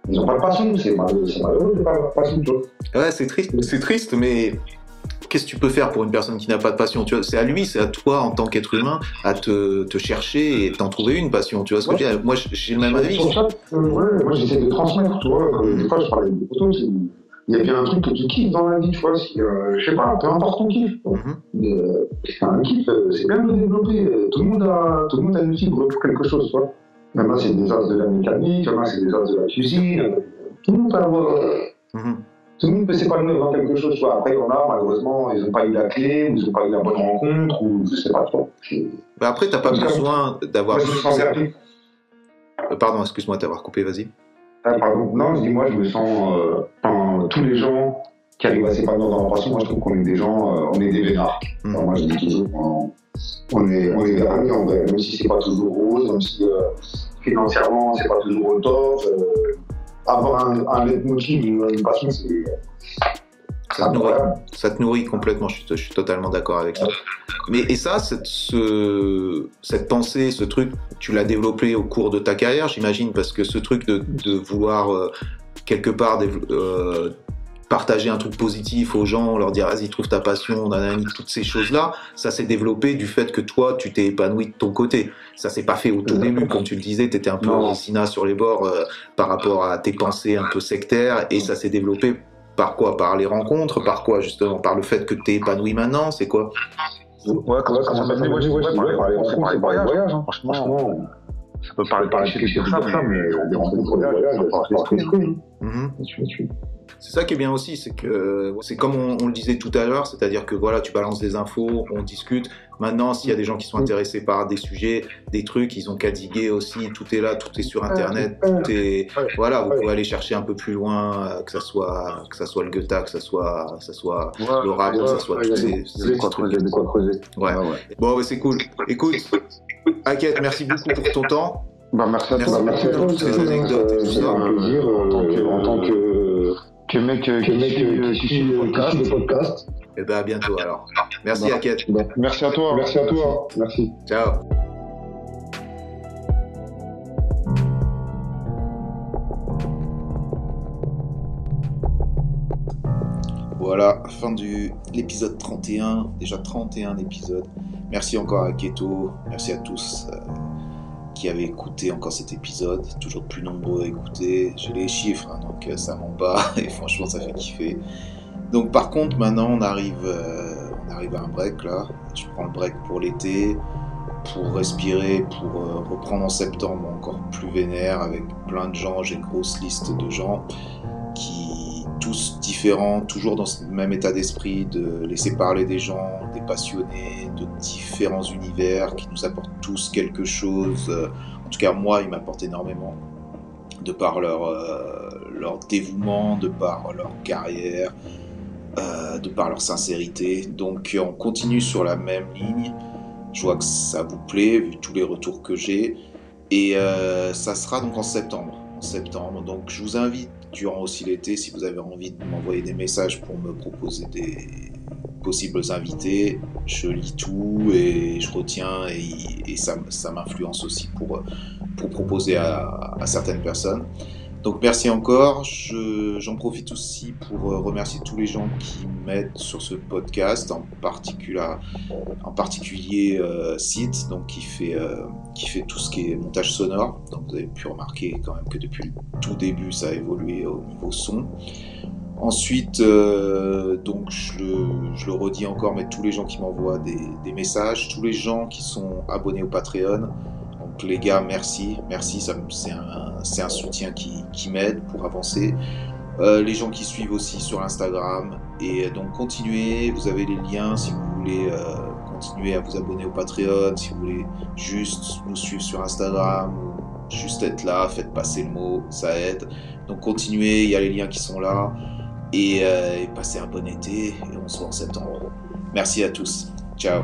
ils n'ont pas de passion, c'est malheureux, malheureux de pas de passion, tu vois. Ouais, c'est triste, c'est triste, mais qu'est-ce que tu peux faire pour une personne qui n'a pas de passion tu vois C'est à lui, c'est à toi en tant qu'être humain à te, te chercher et t'en trouver une passion. Tu vois ce que je veux dire? Moi, j'ai le même avis. Euh, ouais, moi, j'essaie de transmettre, tu vois. Des fois, je parle avec des photos, il y a bien un truc que tu kiffes dans la vie, tu vois. Si, euh, je sais pas, peu importe ton kiff. Mm -hmm. c'est un kiff, euh, c'est bien de le développer. Tout le monde a, tout le monde a une fibre pour quelque chose, tu vois. Maintenant, c'est des as de la mécanique, maintenant, c'est des as de la cuisine. Tout le monde a. Euh, tout le monde peut s'épanouir dans quelque chose. Soit après, il y en a, malheureusement, ils n'ont pas eu la clé, ou ils n'ont pas eu la bonne rencontre, ou je ne sais pas trop. Mais après, tu n'as pas besoin d'avoir. Euh, pardon, excuse-moi de t'avoir coupé, vas-y. Ah, pardon. Non, je dis, moi, je me sens. Euh, tous les gens qui arrivent à s'épanouir dans leur passion, moi, je trouve qu'on est des gens, euh, on est des vénards. Mmh. moi, je dis toujours, on, est, on est en vrai, même si c'est pas toujours rose, même si euh, financièrement, c'est pas toujours au top. Avoir un, un leitmotiv, une, une passion, c'est. Ça te, nourrit, ça te, nourrit, complètement, je suis, je suis totalement d'accord avec ça. Mais et ça, cette, ce, cette pensée, ce truc, tu l'as développé au cours de ta carrière, j'imagine, parce que ce truc de, de vouloir euh, quelque part euh, partager un truc positif aux gens, leur dire vas-y trouve ta passion, nanani, toutes ces choses-là, ça s'est développé du fait que toi tu t'es épanoui de ton côté. Ça s'est pas fait au tout début, comme tu le disais, tu étais un peu en sur les bords euh, par rapport à tes pensées un peu sectaires et ça s'est développé par quoi? Par les rencontres, par quoi justement? Par le fait que tu es épanoui maintenant, c'est quoi? Ouais, comment ça s'est passé par les rencontres, par les voyages, hein, franchement. Ça peut parler par la de ça, mais on est rencontres, voyages, ça c'est ça qui est bien aussi, c'est que c'est comme on, le disait tout à l'heure, c'est-à-dire que voilà, tu balances des infos, on discute. Maintenant, s'il y a des gens qui sont intéressés par des sujets, des trucs, ils ont qu'à diguer aussi. Tout est là, tout est sur Internet, tout est voilà. Vous pouvez aller chercher un peu plus loin, euh, que ça soit que ça soit le Goethe, que ça soit que ça soit le rap, que ça soit tous ces, Ouais. Bon, c'est cool. Écoute, Aket, merci beaucoup pour ton temps. Bah, merci à toi, merci, à toi pour ces anecdotes. C'est un plaisir euh, en tant que que mec, que mec qui, suit le podcast. Et eh ben à bientôt alors. Merci à Kate. Merci à toi. Merci à toi. Merci. Ciao. Voilà, fin de l'épisode 31, déjà 31 épisodes. Merci encore à Keto, merci à tous. Qui avaient écouté encore cet épisode, toujours plus nombreux à écouter. J'ai les chiffres, hein, donc euh, ça ment pas, [laughs] et franchement ça fait kiffer. Donc par contre maintenant on arrive, euh, on arrive à un break là. Je prends le break pour l'été, pour respirer, pour euh, reprendre en septembre encore plus vénère avec plein de gens. J'ai une grosse liste de gens qui tous différents, toujours dans ce même état d'esprit de laisser parler des gens, des passionnés de différents univers qui nous apportent tous quelque chose. En tout cas, moi, ils m'apportent énormément de par leur, euh, dévouement, de par leur carrière, euh, de par leur sincérité. Donc, on continue sur la même ligne. Je vois que ça vous plaît, vu tous les retours que j'ai. Et euh, ça sera donc en septembre. En septembre. Donc, je vous invite durant aussi l'été, si vous avez envie de m'envoyer des messages pour me proposer des, possibles invités. Je lis tout et je retiens et, ça, m'influence aussi pour, pour proposer à, certaines personnes. Donc merci encore. J'en profite aussi pour euh, remercier tous les gens qui m'aident sur ce podcast, en particulier, euh, Sid, donc qui fait, euh, qui fait tout ce qui est montage sonore. Donc vous avez pu remarquer quand même que depuis le tout début, ça a évolué au niveau son. Ensuite, euh, donc je le, redis encore, mais tous les gens qui m'envoient des, messages, tous les gens qui sont abonnés au Patreon, donc les gars, merci, merci, c'est un, soutien qui, m'aide pour avancer. Euh, les gens qui suivent aussi sur Instagram, et donc continuez, vous avez les liens si vous voulez euh, continuer à vous abonner au Patreon, si vous voulez juste nous suivre sur Instagram, juste être là, faites passer le mot, ça aide. Donc continuez, il y a les liens qui sont là et, euh, passez un bon été et on se voit en septembre. Merci à tous. Ciao.